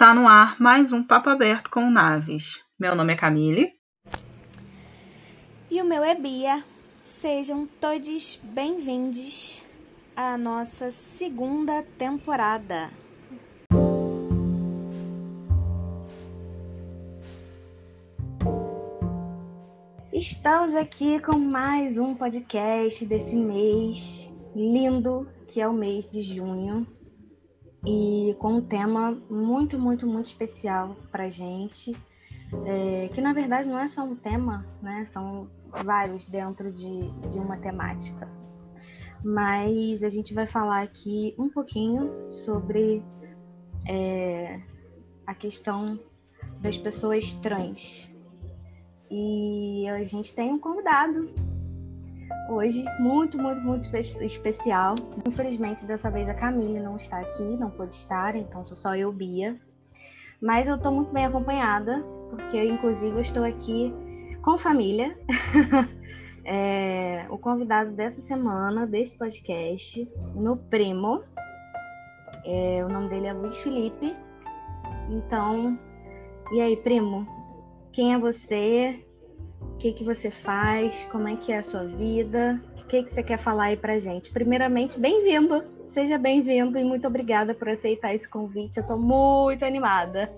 Está no ar mais um Papo Aberto com Naves. Meu nome é Camille. E o meu é Bia. Sejam todos bem-vindos à nossa segunda temporada. Estamos aqui com mais um podcast desse mês lindo, que é o mês de junho, e com um tema muito, muito, muito especial para gente, é, que na verdade não é só um tema, né? São vários dentro de, de uma temática. Mas a gente vai falar aqui um pouquinho sobre é, a questão das pessoas trans. E a gente tem um convidado hoje, muito, muito, muito especial. Infelizmente, dessa vez a Camille não está aqui, não pôde estar, então sou só eu, Bia. Mas eu estou muito bem acompanhada, porque inclusive eu estou aqui com família. é, o convidado dessa semana, desse podcast, meu primo. É, o nome dele é Luiz Felipe. Então, e aí, primo? Quem é você? Que, que você faz? Como é que é a sua vida? O que, que você quer falar aí pra gente? Primeiramente, bem-vindo! Seja bem-vindo e muito obrigada por aceitar esse convite. Eu estou muito animada.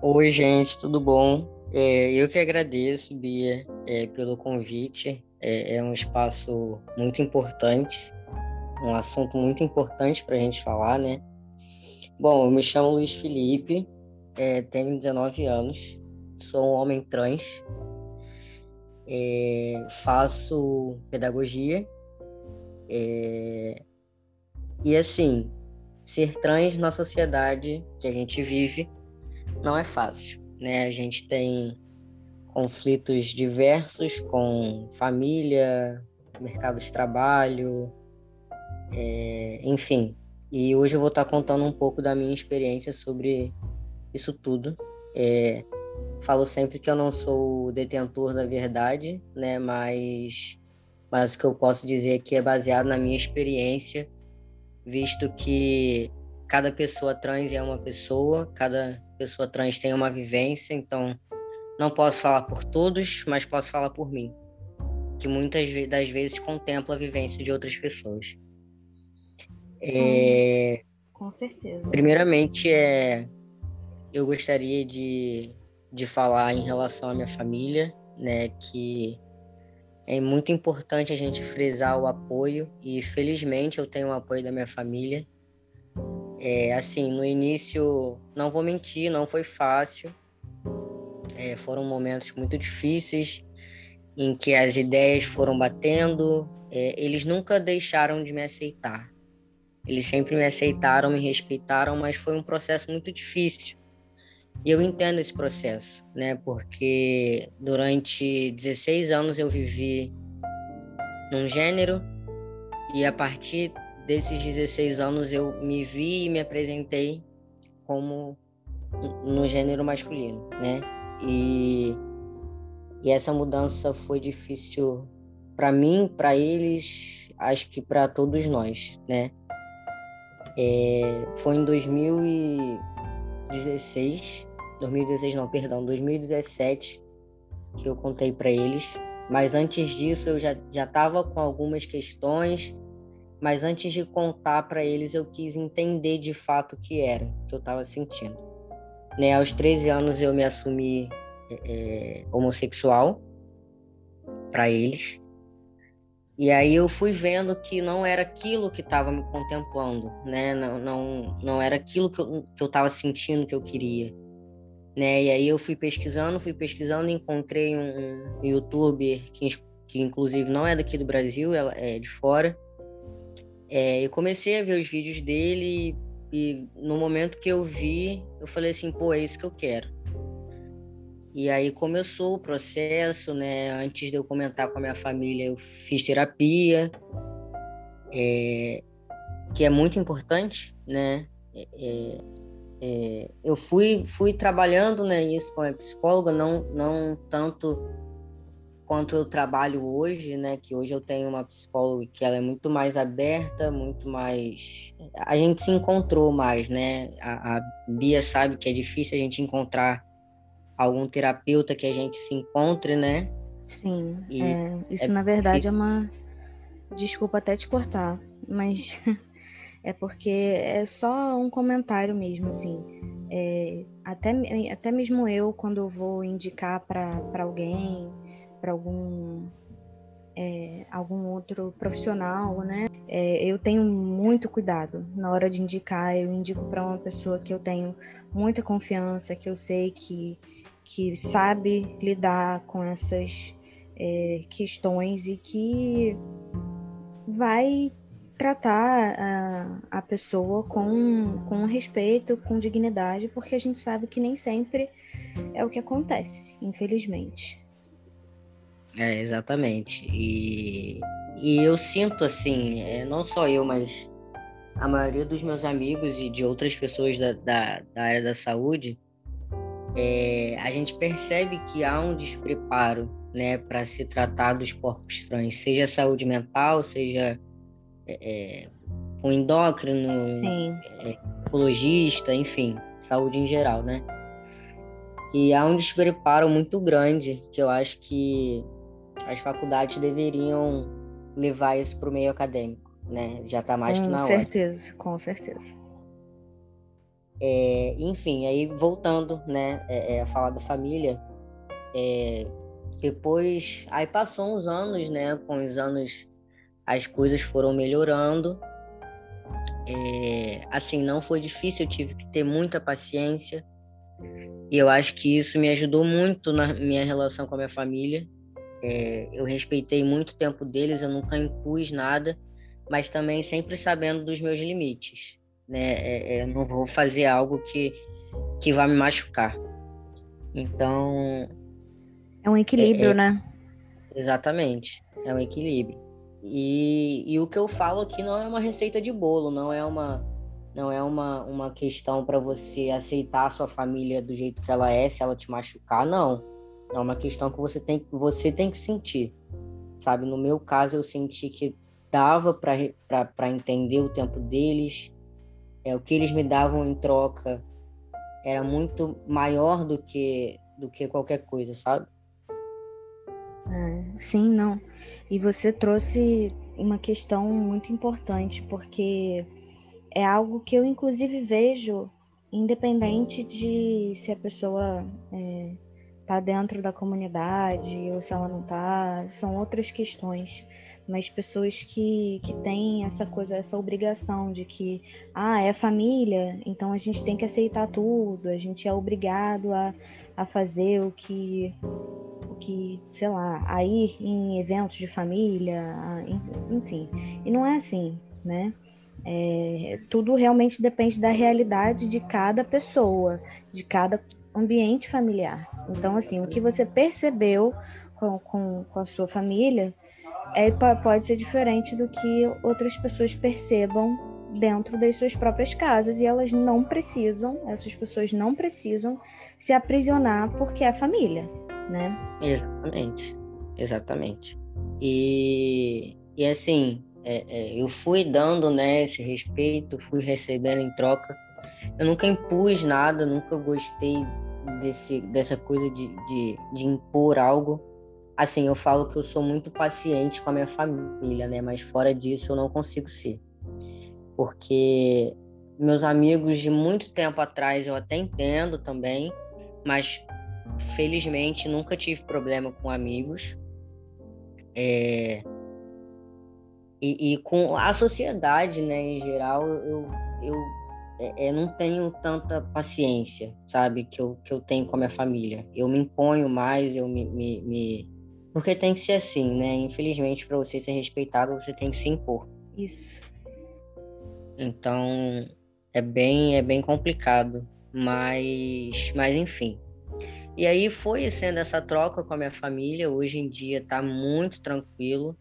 Oi, gente, tudo bom? É, eu que agradeço, Bia, é, pelo convite. É, é, um espaço muito importante, um assunto muito importante para a gente falar, né? Bom, eu me chamo Luiz Felipe, é, tenho 19 anos, sou um homem trans, é, faço pedagogia é, e assim, ser trans na sociedade que a gente vive não é fácil, né? A gente tem conflitos diversos com família, mercado de trabalho, é, enfim. E hoje eu vou estar contando um pouco da minha experiência sobre isso tudo. É, falo sempre que eu não sou o detentor da verdade, né? Mas, mas o que eu posso dizer aqui é baseado na minha experiência, visto que cada pessoa trans é uma pessoa, cada pessoa trans tem uma vivência, então não posso falar por todos, mas posso falar por mim, que muitas das vezes contempla a vivência de outras pessoas. É... Com certeza. Primeiramente, é eu gostaria de, de falar em relação à minha família, né, que é muito importante a gente frisar o apoio e felizmente eu tenho o apoio da minha família. É, assim, no início, não vou mentir, não foi fácil. É, foram momentos muito difíceis em que as ideias foram batendo. É, eles nunca deixaram de me aceitar. Eles sempre me aceitaram, me respeitaram, mas foi um processo muito difícil e eu entendo esse processo, né? Porque durante 16 anos eu vivi num gênero e a partir desses 16 anos eu me vi e me apresentei como no gênero masculino, né? E, e essa mudança foi difícil para mim, para eles, acho que para todos nós, né? É, foi em 2016 2016 não, perdão, 2017 que eu contei para eles. Mas antes disso eu já já estava com algumas questões, mas antes de contar para eles eu quis entender de fato o que era, o que eu estava sentindo. Né, aos 13 anos eu me assumi é homossexual para eles. E aí eu fui vendo que não era aquilo que estava me contemplando, né? Não, não, não era aquilo que eu, que eu tava sentindo que eu queria né? E aí eu fui pesquisando, fui pesquisando, encontrei um, um youtuber que, que inclusive não é daqui do Brasil, é de fora. É, eu comecei a ver os vídeos dele e, e no momento que eu vi, eu falei assim, pô, é isso que eu quero. E aí começou o processo, né? Antes de eu comentar com a minha família, eu fiz terapia, é, que é muito importante, né? É, é é, eu fui, fui trabalhando né, isso com a psicóloga, não, não tanto quanto eu trabalho hoje, né? Que hoje eu tenho uma psicóloga que ela é muito mais aberta, muito mais. A gente se encontrou mais, né? A, a Bia sabe que é difícil a gente encontrar algum terapeuta que a gente se encontre, né? Sim. É, isso é na verdade é uma. Desculpa até te cortar, mas é porque é só um comentário mesmo, assim. É, até, até mesmo eu, quando eu vou indicar para alguém para algum é, algum outro profissional, né? É, eu tenho muito cuidado na hora de indicar. Eu indico para uma pessoa que eu tenho muita confiança, que eu sei que, que sabe lidar com essas é, questões e que vai tratar a, a pessoa com, com respeito, com dignidade, porque a gente sabe que nem sempre é o que acontece, infelizmente. É, exatamente. E, e eu sinto assim, é, não só eu, mas a maioria dos meus amigos e de outras pessoas da, da, da área da saúde, é, a gente percebe que há um despreparo né, para se tratar dos corpos estranhos, seja saúde mental, seja é, um endócrino, é, ecologista, enfim, saúde em geral, né? E há um despreparo muito grande que eu acho que as faculdades deveriam levar isso para o meio acadêmico, né? Já está mais com que na hora. Com certeza, com certeza. É, enfim, aí voltando, né, é, é, a falar da família, é, depois, aí passou uns anos, né, com os anos as coisas foram melhorando, é, assim, não foi difícil, eu tive que ter muita paciência, e eu acho que isso me ajudou muito na minha relação com a minha família, é, eu respeitei muito tempo deles, eu nunca impus nada, mas também sempre sabendo dos meus limites. Né? É, é, não vou fazer algo que, que vai me machucar. Então. É um equilíbrio, é, né? Exatamente, é um equilíbrio. E, e o que eu falo aqui não é uma receita de bolo, não é uma, não é uma, uma questão para você aceitar a sua família do jeito que ela é, se ela te machucar, não é uma questão que você tem, você tem que sentir, sabe? No meu caso, eu senti que dava para entender o tempo deles, é o que eles me davam em troca era muito maior do que do que qualquer coisa, sabe? É, sim, não. E você trouxe uma questão muito importante, porque é algo que eu inclusive vejo, independente de se a pessoa é, tá dentro da comunidade ou se ela não tá, são outras questões. Mas pessoas que, que têm essa coisa, essa obrigação de que, ah, é família, então a gente tem que aceitar tudo, a gente é obrigado a, a fazer o que, o que, sei lá, a ir em eventos de família, a, enfim. E não é assim, né? É, tudo realmente depende da realidade de cada pessoa, de cada ambiente familiar. Então, assim, o que você percebeu com, com, com a sua família é, pode ser diferente do que outras pessoas percebam dentro das suas próprias casas e elas não precisam, essas pessoas não precisam se aprisionar porque é família, né? Exatamente, exatamente. E, e assim, é, é, eu fui dando né, esse respeito, fui recebendo em troca. Eu nunca impus nada, nunca gostei desse, dessa coisa de, de, de impor algo. Assim, eu falo que eu sou muito paciente com a minha família, né? Mas fora disso eu não consigo ser. Porque meus amigos de muito tempo atrás eu até entendo também, mas felizmente nunca tive problema com amigos. É... E, e, com a sociedade, né, em geral, eu, eu é, é, não tenho tanta paciência, sabe, que eu, que eu tenho com a minha família. Eu me imponho mais, eu me, me, me... Porque tem que ser assim, né? Infelizmente, para você ser respeitado, você tem que se impor. Isso. Então, é bem, é bem complicado, mas, mas enfim. E aí foi sendo essa troca com a minha família. Hoje em dia tá muito tranquilo.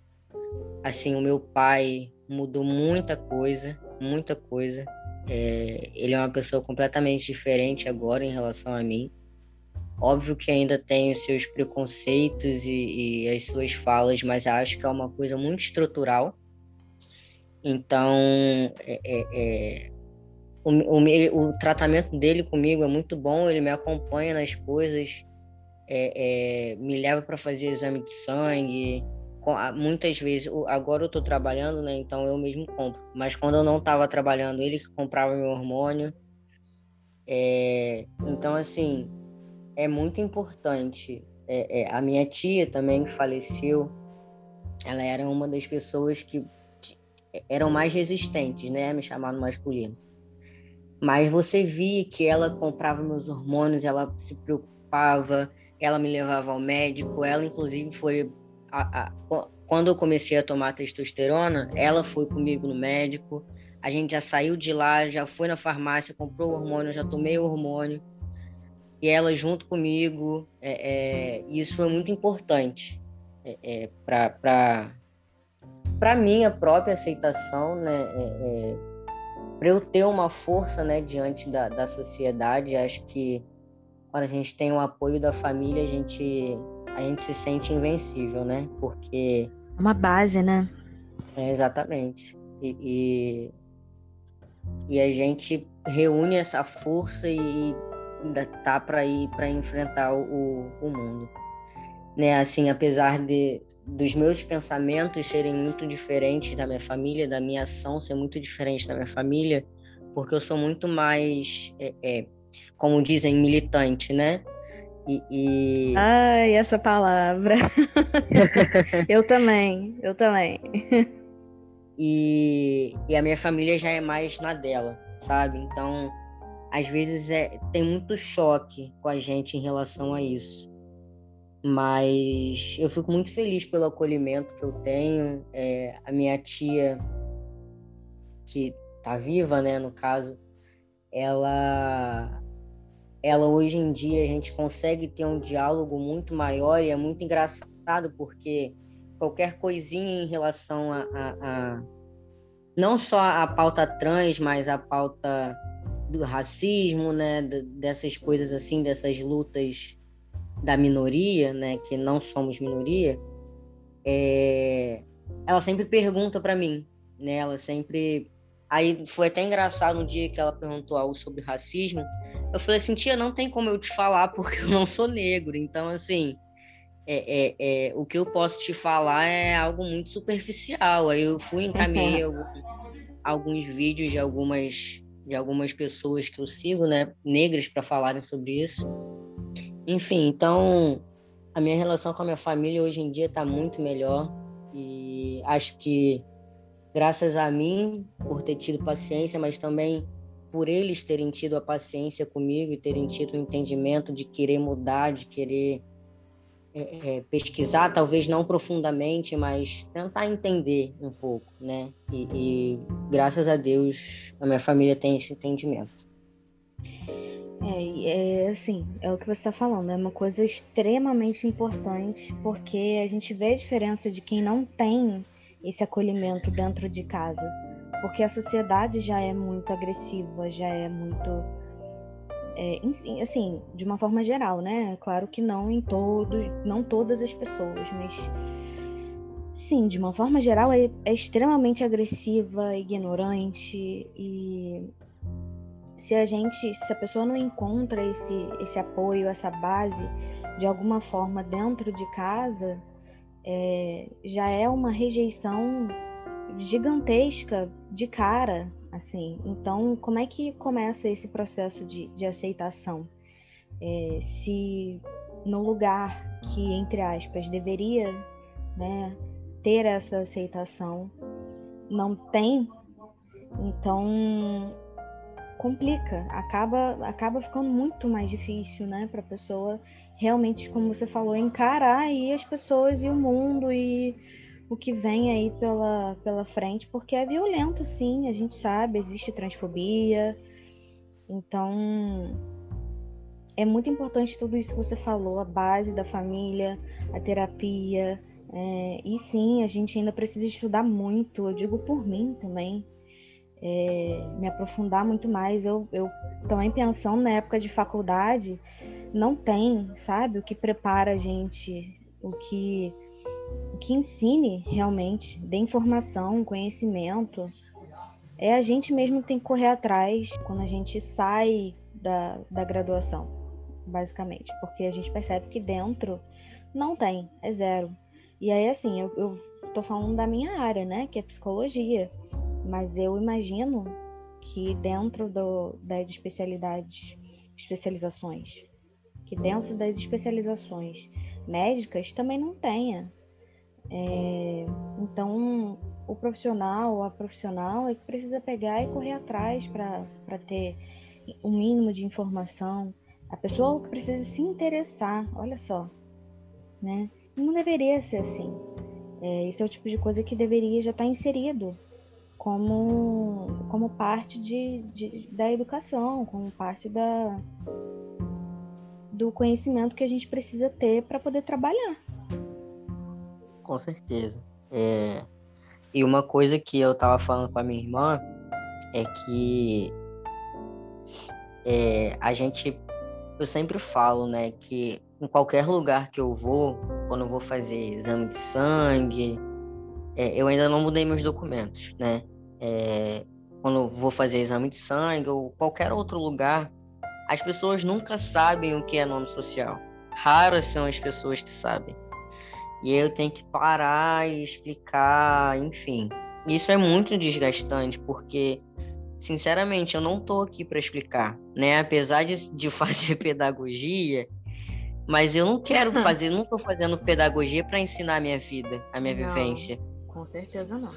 Assim, o meu pai mudou muita coisa, muita coisa. É, ele é uma pessoa completamente diferente agora em relação a mim. Óbvio que ainda tem os seus preconceitos e, e as suas falas, mas acho que é uma coisa muito estrutural. Então, é, é, é o, o, o, tratamento dele comigo é muito bom, ele me acompanha nas coisas, é, é, me leva para fazer exame de sangue. Muitas vezes, agora eu estou trabalhando, né? Então eu mesmo compro. Mas quando eu não estava trabalhando, ele que comprava meu hormônio. É, então, assim, é muito importante. É, é, a minha tia também faleceu, ela era uma das pessoas que eram mais resistentes, né, me chamar no masculino. Mas você via que ela comprava meus hormônios, ela se preocupava, ela me levava ao médico, ela inclusive foi a, a, quando eu comecei a tomar testosterona, ela foi comigo no médico. A gente já saiu de lá, já foi na farmácia, comprou o hormônio, já tomei o hormônio e ela junto comigo. É, é, isso foi muito importante é, é para para minha própria aceitação, né? É, é, para eu ter uma força, né, diante da, da sociedade. Acho que quando a gente tem o apoio da família, a gente a gente se sente invencível, né? Porque é uma base, né? É, exatamente. E, e, e, a gente reúne essa força e, ainda tá para ir para enfrentar o, o mundo. Né, assim, apesar de dos meus pensamentos serem muito diferentes da minha família, da minha ação ser muito diferente da minha família, porque eu sou muito mais, é, é, como dizem, militante, né? E, e... Ai, essa palavra. eu também, eu também. E, e a minha família já é mais na dela, sabe? Então, às vezes é, tem muito choque com a gente em relação a isso. Mas eu fico muito feliz pelo acolhimento que eu tenho. É, a minha tia, que tá viva, né, no caso, ela ela hoje em dia a gente consegue ter um diálogo muito maior e é muito engraçado porque qualquer coisinha em relação a, a, a não só a pauta trans, mas a pauta do racismo, né, dessas coisas assim, dessas lutas da minoria, né, que não somos minoria, é... ela sempre pergunta para mim, né, ela sempre Aí foi até engraçado um dia que ela perguntou algo sobre racismo. Eu falei assim, tia, não tem como eu te falar porque eu não sou negro. Então, assim, é, é, é, o que eu posso te falar é algo muito superficial. Aí eu fui encaminhei alguns, alguns vídeos de algumas de algumas pessoas que eu sigo, né, negras, para falarem sobre isso. Enfim, então a minha relação com a minha família hoje em dia está muito melhor e acho que graças a mim por ter tido paciência, mas também por eles terem tido a paciência comigo e terem tido o entendimento de querer mudar, de querer é, é, pesquisar, talvez não profundamente, mas tentar entender um pouco, né? E, e, graças a Deus a minha família tem esse entendimento. É, é assim, é o que você está falando, é uma coisa extremamente importante, porque a gente vê a diferença de quem não tem esse acolhimento dentro de casa, porque a sociedade já é muito agressiva, já é muito é, assim, de uma forma geral, né? Claro que não em todo, não todas as pessoas, mas sim, de uma forma geral é, é extremamente agressiva, ignorante e se a gente, se a pessoa não encontra esse, esse apoio, essa base de alguma forma dentro de casa, é, já é uma rejeição gigantesca de cara, assim. Então, como é que começa esse processo de, de aceitação? É, se no lugar que, entre aspas, deveria né, ter essa aceitação, não tem, então complica, acaba, acaba ficando muito mais difícil, né, para a pessoa realmente, como você falou, encarar aí as pessoas e o mundo e o que vem aí pela, pela frente, porque é violento, sim, a gente sabe, existe transfobia. Então, é muito importante tudo isso que você falou, a base da família, a terapia. É, e sim, a gente ainda precisa estudar muito, eu digo por mim também, é, me aprofundar muito mais. Eu, eu também pensando na época de faculdade, não tem, sabe, o que prepara a gente, o que, que ensine realmente, dê informação, conhecimento. É a gente mesmo que tem que correr atrás quando a gente sai da, da graduação, basicamente. Porque a gente percebe que dentro não tem, é zero. E aí, assim, eu, eu tô falando da minha área, né, que é psicologia. Mas eu imagino que dentro do, das especialidades, especializações, que dentro das especializações médicas também não tenha. É, então, o profissional, a profissional é que precisa pegar e correr atrás para ter o um mínimo de informação. A pessoa precisa se interessar, olha só, né? Não deveria ser assim. É, esse é o tipo de coisa que deveria já estar inserido como, como parte de, de, da educação, como parte da, do conhecimento que a gente precisa ter para poder trabalhar. Com certeza. É... E uma coisa que eu estava falando com a minha irmã é que é, a gente, eu sempre falo, né, que em qualquer lugar que eu vou, quando eu vou fazer exame de sangue, é, eu ainda não mudei meus documentos, né? É, quando eu vou fazer exame de sangue ou qualquer outro lugar, as pessoas nunca sabem o que é nome social. Raras são as pessoas que sabem. E eu tenho que parar e explicar, enfim. Isso é muito desgastante, porque, sinceramente, eu não tô aqui para explicar, né? Apesar de, de fazer pedagogia, mas eu não quero fazer, não tô fazendo pedagogia para ensinar a minha vida, a minha não, vivência. Com certeza não.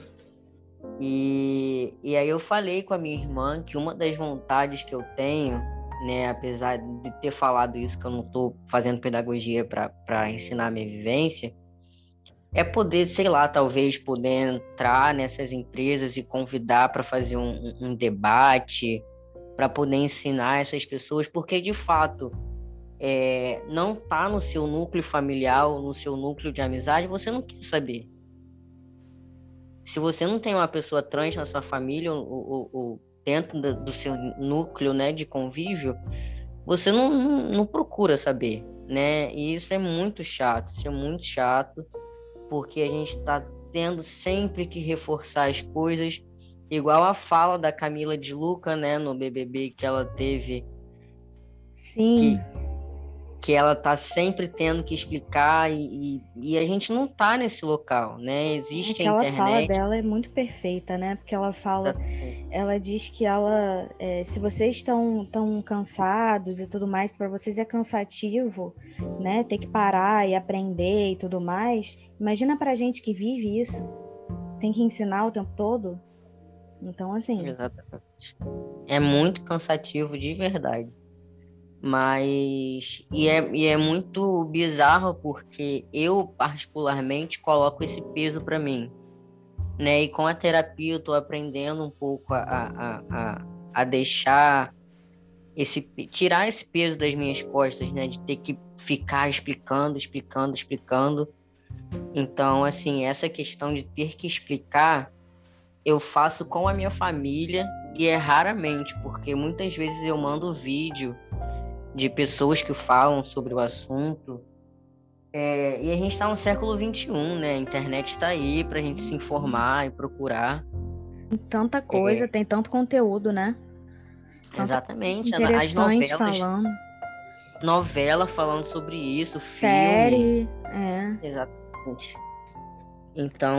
E, e aí eu falei com a minha irmã que uma das vontades que eu tenho, né, apesar de ter falado isso, que eu não estou fazendo pedagogia para ensinar a minha vivência, é poder, sei lá, talvez poder entrar nessas empresas e convidar para fazer um, um debate, para poder ensinar essas pessoas, porque de fato é, não tá no seu núcleo familiar, no seu núcleo de amizade, você não quer saber se você não tem uma pessoa trans na sua família ou, ou, ou dentro do, seu núcleo né, de convívio, você não, não, não, procura saber, né? E isso é muito chato, isso é muito chato, porque a gente está tendo sempre que reforçar as coisas, igual a fala da Camila de Luca, né, no BBB que ela teve. Sim. Que que ela tá sempre tendo que explicar e, e, e, a gente não tá nesse local, né? Existe Aquela a internet. fala dela é muito perfeita, né? Porque ela fala, ela diz que ela, é, se vocês estão tão cansados e tudo mais, para vocês é cansativo, né? Ter que parar e aprender e tudo mais. Imagina pra gente que vive isso, tem que ensinar o tempo todo. Então, assim. Exatamente. É muito cansativo de verdade. Mas. E é, e é muito bizarro porque eu, particularmente, coloco esse peso para mim. Né? E com a terapia eu tô aprendendo um pouco a, a, a, a deixar esse tirar esse peso das minhas costas, né, de ter que ficar explicando, explicando, explicando. Então, assim, essa questão de ter que explicar, eu faço com a minha família e é raramente, porque muitas vezes eu mando vídeo de pessoas que falam sobre o assunto. É, e a gente está no século XXI, né? A internet está aí para a gente se informar e procurar. Tem tanta coisa, é... tem tanto conteúdo, né? Exatamente. As novelas. Falando. Novela falando sobre isso, Série, filme. É. Exatamente. Então,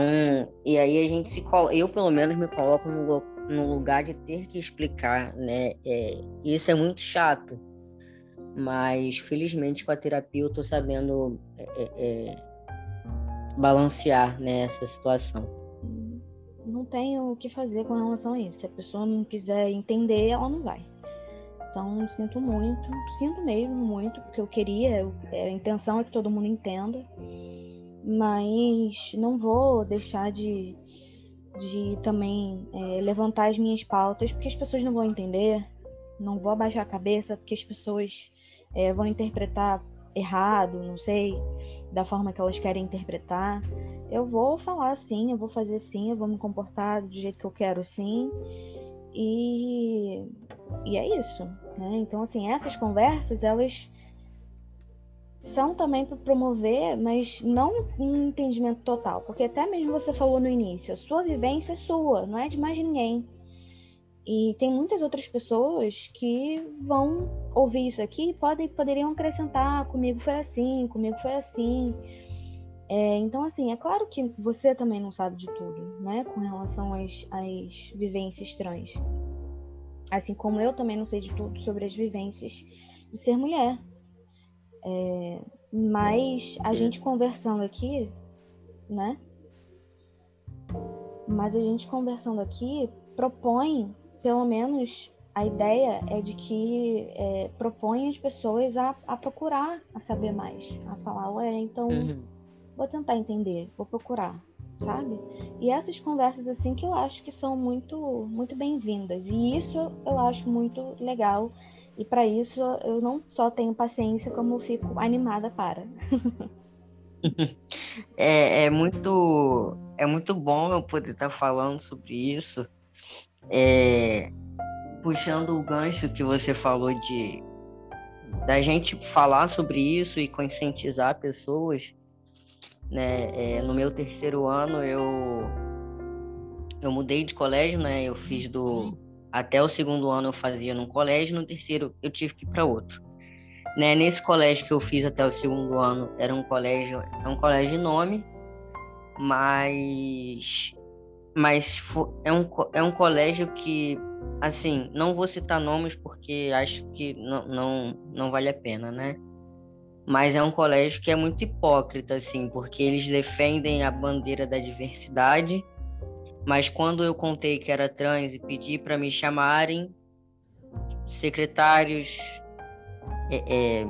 e aí a gente se eu pelo menos me coloco no, no lugar de ter que explicar, né? É, isso é muito chato mas felizmente com a terapia eu tô sabendo é, é, é, balancear né, situação. Não tenho o que fazer com relação a isso. Se a pessoa não quiser entender, ela não vai. Então sinto muito, sinto mesmo muito, porque eu queria, é, a intenção é que todo mundo entenda, mas não vou deixar de, de também é, levantar as minhas pautas, porque as pessoas não vão entender, não vou abaixar a cabeça, porque as pessoas é, vão interpretar errado, não sei, da forma que elas querem interpretar. Eu vou falar sim, eu vou fazer sim, eu vou me comportar do jeito que eu quero sim. E, e é isso, né? Então, assim, essas conversas, elas são também para promover, mas não um entendimento total, porque até mesmo você falou no início, a sua vivência é sua, não é de mais ninguém. E tem muitas outras pessoas que vão ouvir isso aqui e podem, poderiam acrescentar: comigo foi assim, comigo foi assim. É, então, assim, é claro que você também não sabe de tudo, né? Com relação às, às vivências trans. Assim como eu também não sei de tudo sobre as vivências de ser mulher. É, mas a gente conversando aqui, né? Mas a gente conversando aqui propõe pelo menos a ideia é de que é, propõe as pessoas a, a, procurar a saber mais, a falar, ué, então uhum. vou tentar entender, vou procurar, sabe? E essas conversas assim que eu acho que são muito muito bem-vindas e isso eu acho muito legal e para isso eu não só tenho paciência como fico animada para. é, é muito é muito bom eu poder estar falando sobre isso é, puxando o gancho que você falou de da gente falar sobre isso e conscientizar pessoas, né? É, no meu terceiro ano eu eu mudei de colégio, né? Eu fiz do até o segundo ano eu fazia num colégio, no terceiro eu tive que ir para outro. Né? Nesse colégio que eu fiz até o segundo ano era um colégio, é um colégio de nome, mas mas é um, é um colégio que, assim, não vou citar nomes porque acho que não, não, não vale a pena, né? Mas é um colégio que é muito hipócrita, assim, porque eles defendem a bandeira da diversidade, mas quando eu contei que era trans e pedi para me chamarem, secretários é, é,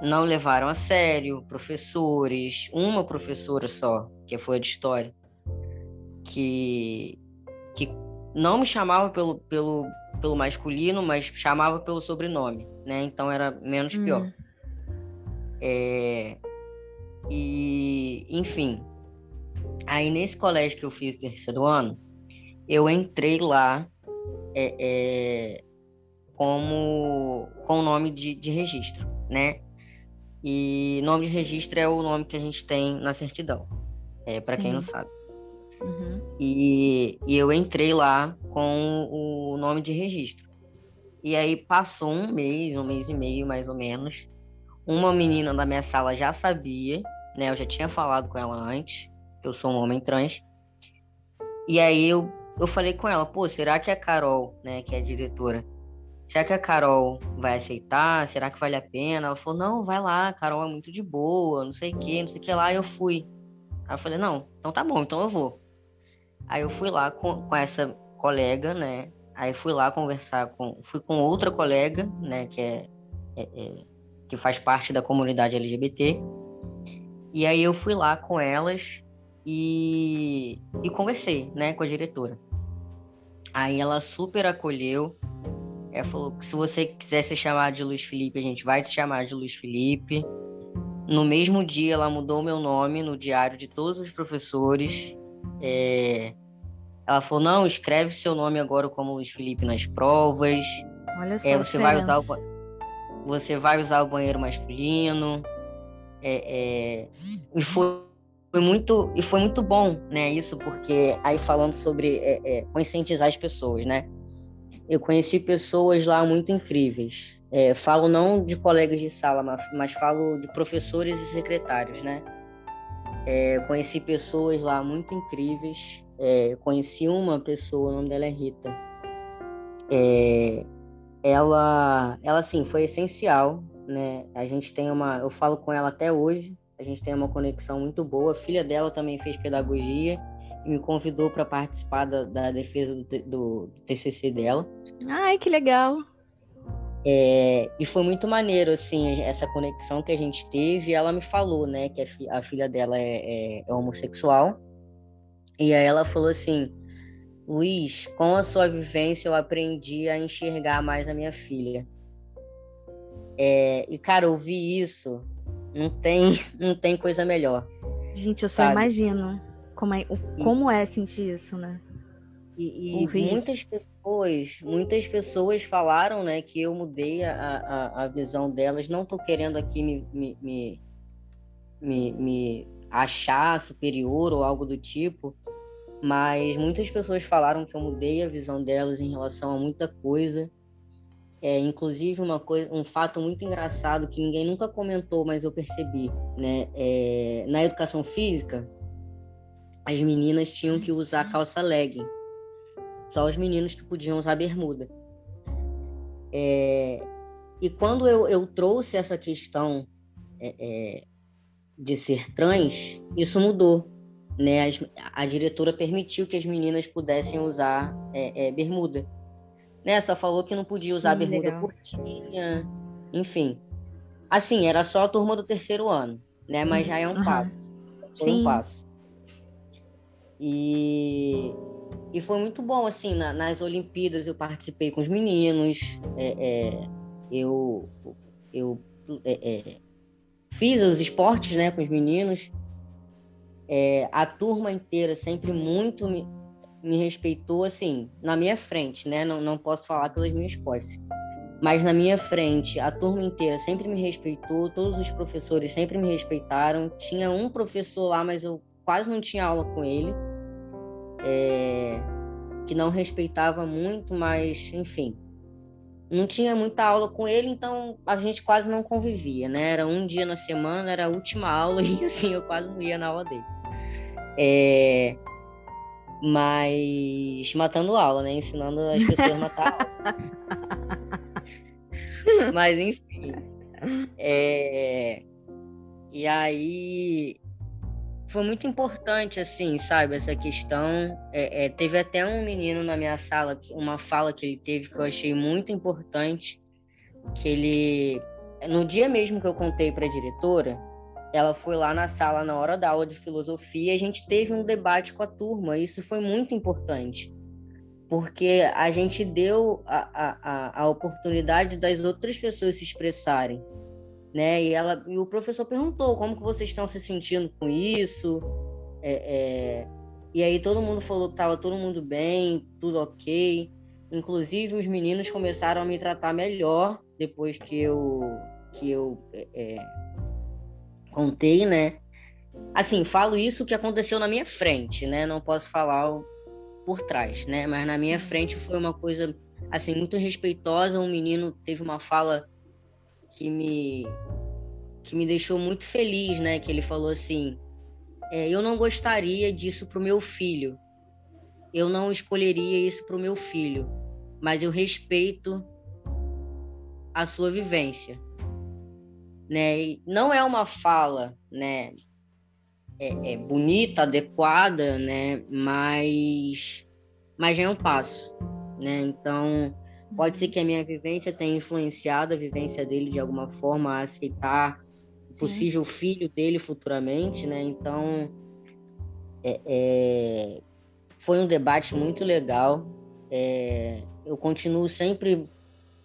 não levaram a sério, professores, uma professora só, que foi a de história, que, que não me chamava pelo, pelo, pelo masculino, mas chamava pelo sobrenome, né? Então era menos hum. pior. É, e, enfim, aí nesse colégio que eu fiz terceiro ano, eu entrei lá é, é, como com o nome de, de registro, né? E nome de registro é o nome que a gente tem na certidão, é, para quem não sabe. Uhum. E, e eu entrei lá com o nome de registro. E aí passou um mês, um mês e meio mais ou menos. Uma menina da minha sala já sabia, né? Eu já tinha falado com ela antes, que eu sou um homem trans. E aí eu, eu falei com ela, pô, será que a Carol, né, que é a diretora, será que a Carol vai aceitar? Será que vale a pena? Ela falou, não, vai lá, a Carol é muito de boa, não sei o que, não sei o que lá. Eu fui. Aí eu falei, não, então tá bom, então eu vou. Aí eu fui lá com, com essa colega, né? Aí fui lá conversar com. Fui com outra colega, né? Que é, é, é, que faz parte da comunidade LGBT. E aí eu fui lá com elas e, e conversei, né? Com a diretora. Aí ela super acolheu. Ela falou que se você quiser se chamar de Luiz Felipe, a gente vai te chamar de Luiz Felipe. No mesmo dia, ela mudou meu nome no diário de todos os professores. É... Ela falou: não, escreve seu nome agora como Luiz Felipe nas provas. Olha só. É, você, vai usar o, você vai usar o banheiro masculino. É, é... E foi, foi, muito, e foi muito bom, né? Isso, porque aí falando sobre é, é, conscientizar as pessoas, né? Eu conheci pessoas lá muito incríveis. É, falo não de colegas de sala, mas, mas falo de professores e secretários, né? É, conheci pessoas lá muito incríveis. É, conheci uma pessoa, o nome dela é Rita. É, ela, ela assim, foi essencial, né? A gente tem uma, eu falo com ela até hoje. A gente tem uma conexão muito boa. A filha dela também fez pedagogia e me convidou para participar da, da defesa do, do, do TCC dela. Ai, que legal! É, e foi muito maneiro, assim, essa conexão que a gente teve. Ela me falou, né, que a, a filha dela é, é, é, homossexual. E aí ela falou assim: Luiz, com a sua vivência eu aprendi a enxergar mais a minha filha. É, e, cara, ouvir isso não tem, não tem coisa melhor. Gente, eu só sabe? imagino como é, como é sentir isso, né? E, e muitas pessoas, muitas pessoas falaram, né, que eu mudei a, a, a visão delas. Não estou querendo aqui me, me, me, me, me achar superior ou algo do tipo, mas muitas pessoas falaram que eu mudei a visão delas em relação a muita coisa. É, inclusive uma coisa, um fato muito engraçado que ninguém nunca comentou, mas eu percebi, né? É, na educação física, as meninas tinham que usar calça legging, só os meninos que podiam usar bermuda. É, e quando eu, eu, trouxe essa questão é, é, de ser trans, isso mudou. Né? a diretora permitiu que as meninas pudessem usar é, é, bermuda né? Só falou que não podia usar Sim, bermuda legal. curtinha, enfim. Assim, era só a turma do terceiro ano, né? Mas já é um uhum. passo. Foi Sim. um passo. E, e foi muito bom, assim, na, nas Olimpíadas eu participei com os meninos, é, é, eu, eu é, é fiz os esportes, né, com os meninos, é, a turma inteira sempre muito me respeitou, assim, na minha frente, né? Não, não posso falar pelas minhas costas. Mas na minha frente, a turma inteira sempre me respeitou, todos os professores sempre me respeitaram. Tinha um professor lá, mas eu quase não tinha aula com ele, é, que não respeitava muito, mas enfim, não tinha muita aula com ele, então a gente quase não convivia, né? Era um dia na semana, era a última aula e assim eu quase não ia na aula dele. É, mas matando aula, né? Ensinando as pessoas a matar aula. mas enfim. É... E aí foi muito importante, assim, sabe, essa questão. É, é, teve até um menino na minha sala, uma fala que ele teve que eu achei muito importante, que ele, no dia mesmo que eu contei para a diretora, ela foi lá na sala na hora da aula de filosofia e a gente teve um debate com a turma. Isso foi muito importante, porque a gente deu a, a, a oportunidade das outras pessoas se expressarem. Né? E, ela, e o professor perguntou como que vocês estão se sentindo com isso. É, é... E aí todo mundo falou que estava todo mundo bem, tudo ok. Inclusive os meninos começaram a me tratar melhor depois que eu que eu é, é contei, né? Assim, falo isso que aconteceu na minha frente, né? Não posso falar por trás, né? Mas na minha frente foi uma coisa assim muito respeitosa. Um menino teve uma fala que me que me deixou muito feliz, né? Que ele falou assim: é, eu não gostaria disso para o meu filho. Eu não escolheria isso para o meu filho, mas eu respeito a sua vivência né? E não é uma fala, né? É, é bonita, adequada, né? Mas, mas já é um passo, né? Então pode ser que a minha vivência tenha influenciado a vivência dele de alguma forma a aceitar o possível filho dele futuramente, né? Então é, é, foi um debate muito legal. É, eu continuo sempre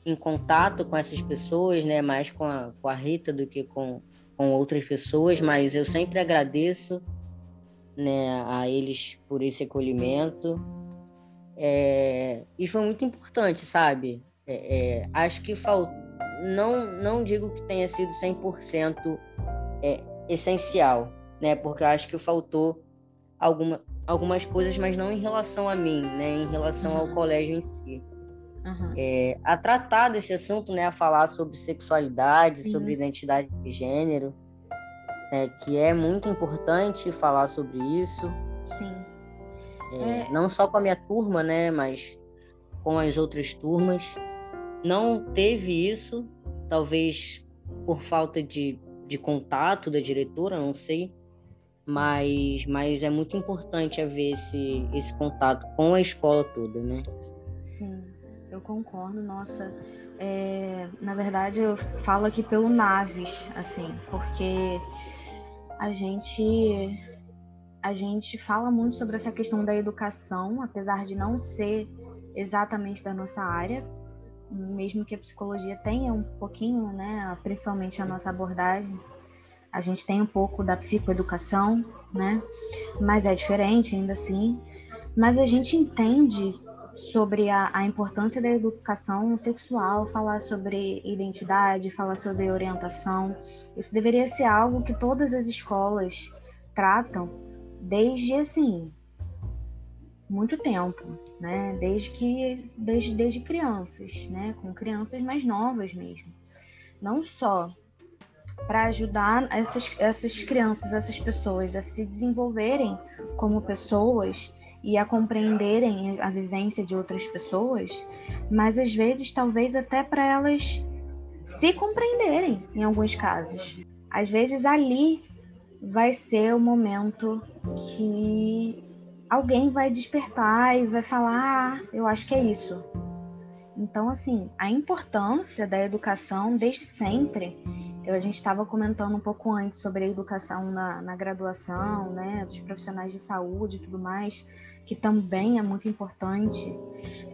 em contato com essas pessoas, né? Mais com a, com a Rita do que com, com outras pessoas, mas eu sempre agradeço, né? A eles por esse acolhimento. É, e foi muito importante, sabe? É, é, acho que faltou. Não, não digo que tenha sido 100% é, essencial, né? Porque eu acho que faltou alguma, algumas coisas, mas não em relação a mim, né? Em relação ao uhum. colégio em si uhum. é, a tratar desse assunto, né, a falar sobre sexualidade, Sim. sobre identidade de gênero, é, que é muito importante falar sobre isso. Sim. É, é... Não só com a minha turma, né, mas com as outras turmas. Não teve isso, talvez por falta de, de contato da diretora, não sei. Mas, mas é muito importante haver esse, esse contato com a escola toda, né? Sim. Eu concordo, nossa. É, na verdade, eu falo aqui pelo Naves, assim, porque a gente a gente fala muito sobre essa questão da educação, apesar de não ser exatamente da nossa área, mesmo que a psicologia tenha um pouquinho, né, principalmente a nossa abordagem, a gente tem um pouco da psicoeducação, né, mas é diferente ainda assim. mas a gente entende sobre a, a, importância da educação sexual, falar sobre identidade, falar sobre orientação. Isso deveria ser algo que todas as escolas tratam desde assim muito tempo, né? Desde que desde, desde crianças, né? Com crianças mais novas mesmo. Não só para ajudar essas, essas crianças, essas pessoas a se desenvolverem como pessoas e a compreenderem a vivência de outras pessoas, mas às vezes talvez até para elas se compreenderem em alguns casos. Às vezes ali vai ser o momento que alguém vai despertar e vai falar: ah, eu acho que é isso. Então, assim, a importância da educação desde sempre. A gente estava comentando um pouco antes sobre a educação na, na graduação, né, dos profissionais de saúde e tudo mais, que também é muito importante.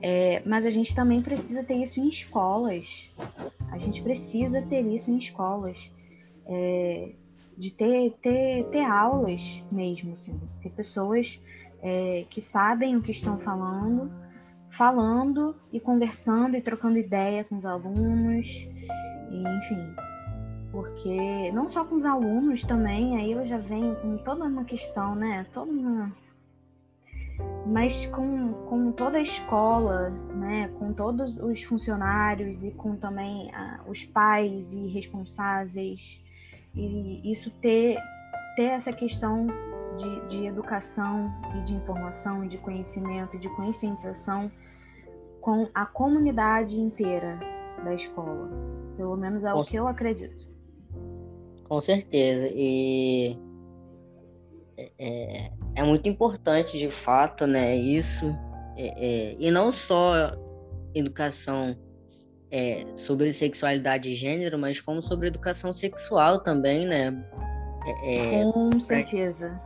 É, mas a gente também precisa ter isso em escolas. A gente precisa ter isso em escolas. É, de ter, ter, ter aulas mesmo, assim, ter pessoas é, que sabem o que estão falando, falando e conversando e trocando ideia com os alunos, e, enfim. Porque não só com os alunos também, aí eu já venho com toda uma questão, né? Toda uma. Mas com, com toda a escola, né? Com todos os funcionários e com também ah, os pais e responsáveis. E isso ter, ter essa questão de, de educação e de informação, de conhecimento e de conscientização com a comunidade inteira da escola. Pelo menos é com o que eu acredito. Com certeza. E é, é, é muito importante, de fato, né? Isso. É, é, e não só educação é, sobre sexualidade e gênero, mas como sobre educação sexual também, né? É, é Com certeza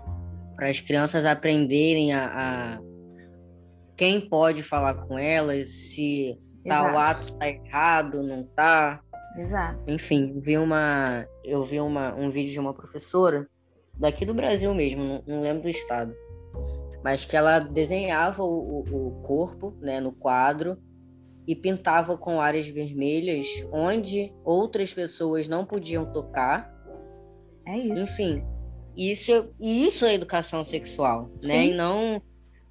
para as crianças aprenderem a, a, quem pode falar com elas, se Exato. tal ato está errado, não está. Exato. Enfim, vi uma, eu vi uma, um vídeo de uma professora daqui do Brasil mesmo, não, não lembro do estado, mas que ela desenhava o, o, o corpo, né, no quadro e pintava com áreas vermelhas onde outras pessoas não podiam tocar. É isso. Enfim, isso, isso é educação sexual, né? Sim. né? E não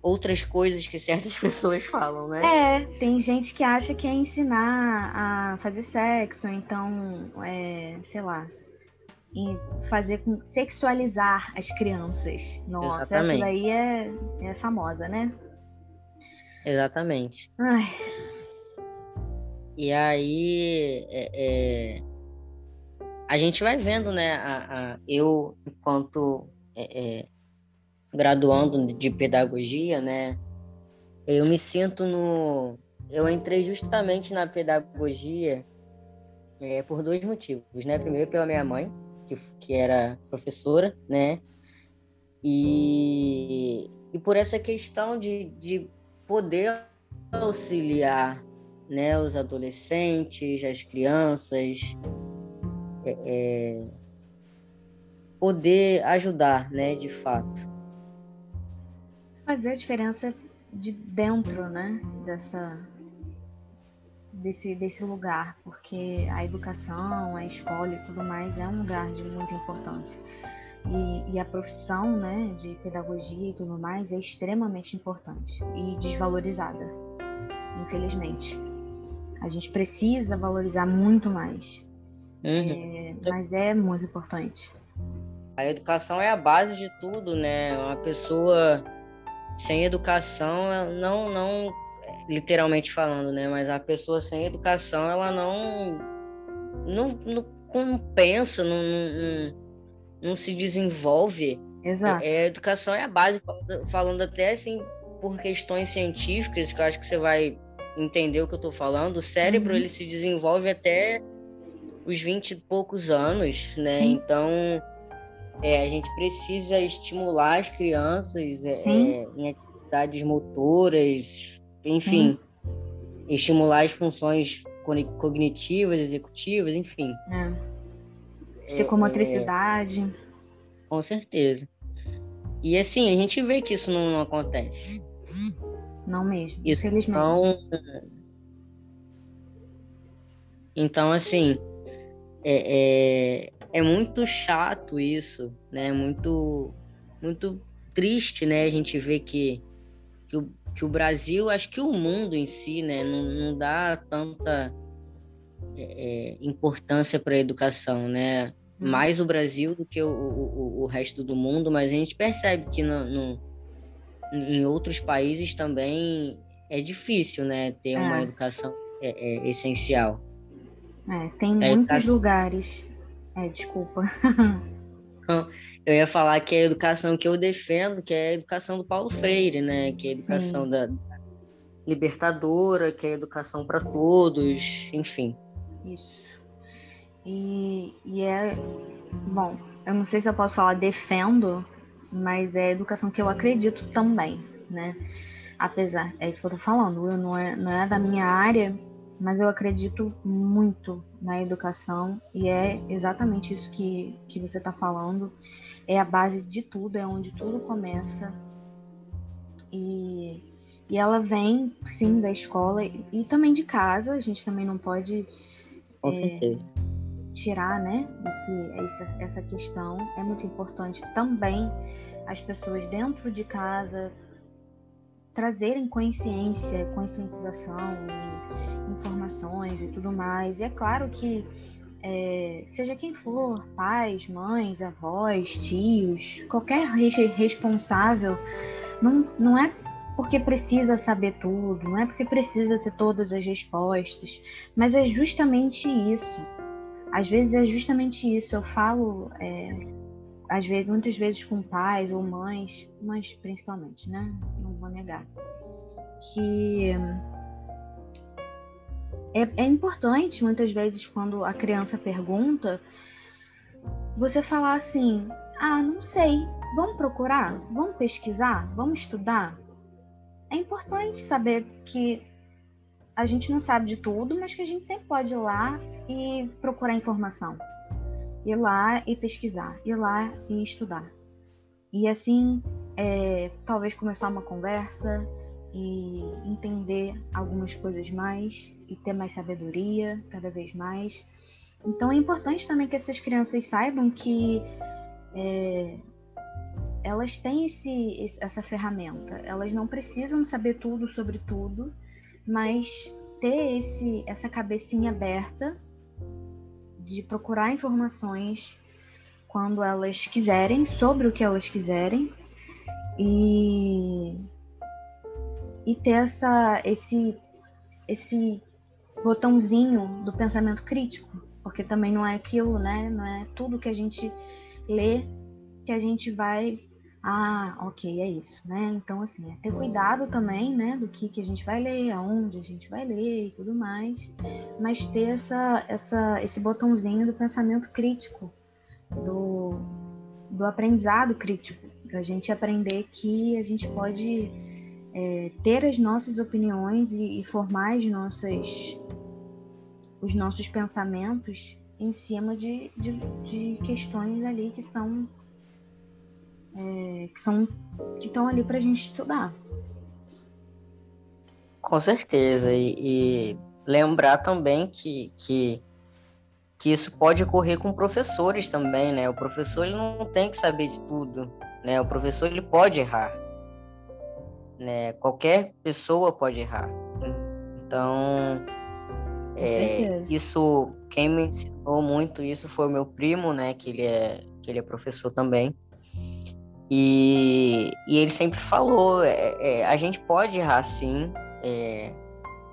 outras coisas que certas pessoas falam, né? É, tem gente que acha que é ensinar a fazer sexo, então, é, sei lá, fazer com sexualizar as crianças. Nossa, Exatamente. essa daí é, é famosa, né? Exatamente. Ai. E aí, é, é a gente vai vendo, né? A, a eu, enquanto é, é, graduando de pedagogia, né? Eu me sinto no. Eu entrei justamente na pedagogia é, por dois motivos, né? Primeiro, pela minha mãe, que, que era professora, né? E, e por essa questão de, de poder auxiliar né, os adolescentes, as crianças, é, é, poder ajudar, né, de fato. Fazer a diferença de dentro, né, dessa desse desse lugar, porque a educação, a escola e tudo mais é um lugar de muita importância. E, e, a profissão né, de pedagogia e tudo mais é extremamente importante e desvalorizada, infelizmente. A gente precisa valorizar muito mais. Uhum. É, mas é muito importante. A educação é a base de tudo, né? Uma pessoa sem educação, não, não literalmente falando, né? Mas a pessoa sem educação, ela não, não, não, não pensa, não, não, não, se desenvolve. Exato. É, a educação é a base, falando até assim por questões científicas, que eu acho que você vai entender o que eu estou falando. O cérebro uhum. ele se desenvolve até os 20 e poucos anos, né? Sim. Então, é, a gente precisa estimular as crianças é, é em atividades motoras, enfim, estimular as funções cognitivas, executivas, enfim. É. Psicomotricidade. É, com certeza. E assim, a gente vê que isso não, não acontece. Não mesmo, Isso, infelizmente. Então, então assim, é, é, é muito chato isso, né? Muito, muito triste, né? A gente ver que, que, o, que o Brasil, acho que o mundo em si, né? Não, não dá tanta é, é importância para a educação, né? Hum. Mais o Brasil do que o, o, o, resto do mundo, mas a gente percebe que no, em outros países também é difícil, né? Ter é. uma educação é, é essencial. É, tem muitos lugares. É, desculpa. Eu ia falar que é a educação que eu defendo, que é a educação do Paulo Freire, né? Que é a educação Sim. da libertadora, que é a educação para todos, enfim. Isso. E, e é. Bom, eu não sei se eu posso falar defendo, mas é educação que eu acredito também, né? Apesar, é isso que eu tô falando, eu não é, não é da minha área, mas eu acredito muito na educação e é exatamente isso que, que você está falando. É a base de tudo, é onde tudo começa. E, e ela vem, sim, da escola e, e também de casa. A gente também não pode é, tirar né, esse, essa, essa questão. É muito importante também as pessoas dentro de casa trazerem consciência, conscientização informações e tudo mais. E é claro que é, seja quem for, pais, mães, avós, tios, qualquer responsável, não, não é porque precisa saber tudo, não é porque precisa ter todas as respostas, mas é justamente isso. Às vezes é justamente isso. Eu falo é, às vezes, muitas vezes com pais ou mães, mães principalmente, né? Não vou negar. Que é, é importante, muitas vezes, quando a criança pergunta, você falar assim: ah, não sei, vamos procurar, vamos pesquisar, vamos estudar. É importante saber que a gente não sabe de tudo, mas que a gente sempre pode ir lá e procurar informação ir lá e pesquisar, ir lá e estudar. E assim, é, talvez começar uma conversa e entender algumas coisas mais e ter mais sabedoria cada vez mais. Então é importante também que essas crianças saibam que é, elas têm esse, essa ferramenta. Elas não precisam saber tudo sobre tudo, mas ter esse, essa cabecinha aberta de procurar informações quando elas quiserem, sobre o que elas quiserem, e, e ter essa, esse, esse botãozinho do pensamento crítico, porque também não é aquilo, né? Não é tudo que a gente lê que a gente vai ah, ok, é isso, né? Então, assim, é ter cuidado também, né, do que, que a gente vai ler, aonde a gente vai ler e tudo mais, mas ter essa, essa, esse botãozinho do pensamento crítico, do, do aprendizado crítico, para a gente aprender que a gente pode é, ter as nossas opiniões e, e formar as nossas, os nossos pensamentos em cima de, de, de questões ali que são é, que são que estão ali para a gente estudar. Com certeza e, e, lembrar também que, que que isso pode ocorrer com professores também, né? O professor ele não tem que saber de tudo, né? O professor ele pode errar, né? Qualquer pessoa pode errar. Então, é, isso quem me ensinou muito isso foi o meu primo, né? Que ele é que ele é professor também. E, e ele sempre falou: é, é, a gente pode errar sim. É,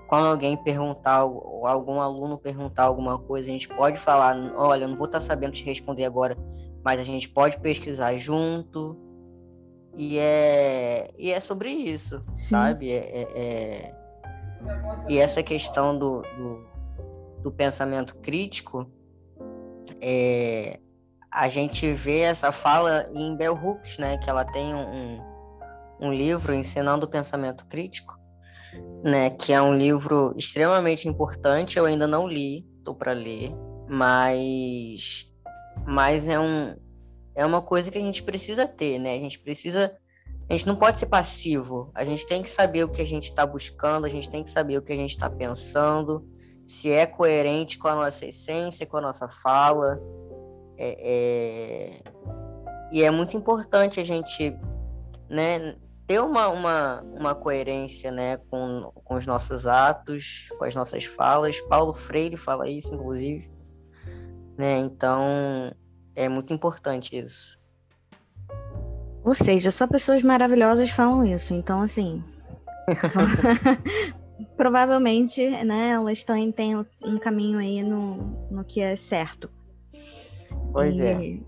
quando alguém perguntar, ou algum aluno perguntar alguma coisa, a gente pode falar: olha, eu não vou estar sabendo te responder agora, mas a gente pode pesquisar junto. E é, e é sobre isso, sim. sabe? É, é, é, e essa questão do, do, do pensamento crítico é, a gente vê essa fala em Bell Hooks, né, que ela tem um, um livro ensinando o pensamento crítico, né, que é um livro extremamente importante. Eu ainda não li, tô para ler, mas mas é um é uma coisa que a gente precisa ter, né? A gente precisa a gente não pode ser passivo. A gente tem que saber o que a gente está buscando, a gente tem que saber o que a gente está pensando, se é coerente com a nossa essência, com a nossa fala. É, é... E é muito importante a gente né, ter uma, uma, uma coerência né, com, com os nossos atos, com as nossas falas. Paulo Freire fala isso, inclusive. Né? Então, é muito importante isso. Ou seja, só pessoas maravilhosas falam isso. Então, assim. provavelmente, né, elas têm, têm um caminho aí no, no que é certo. Pois e, é.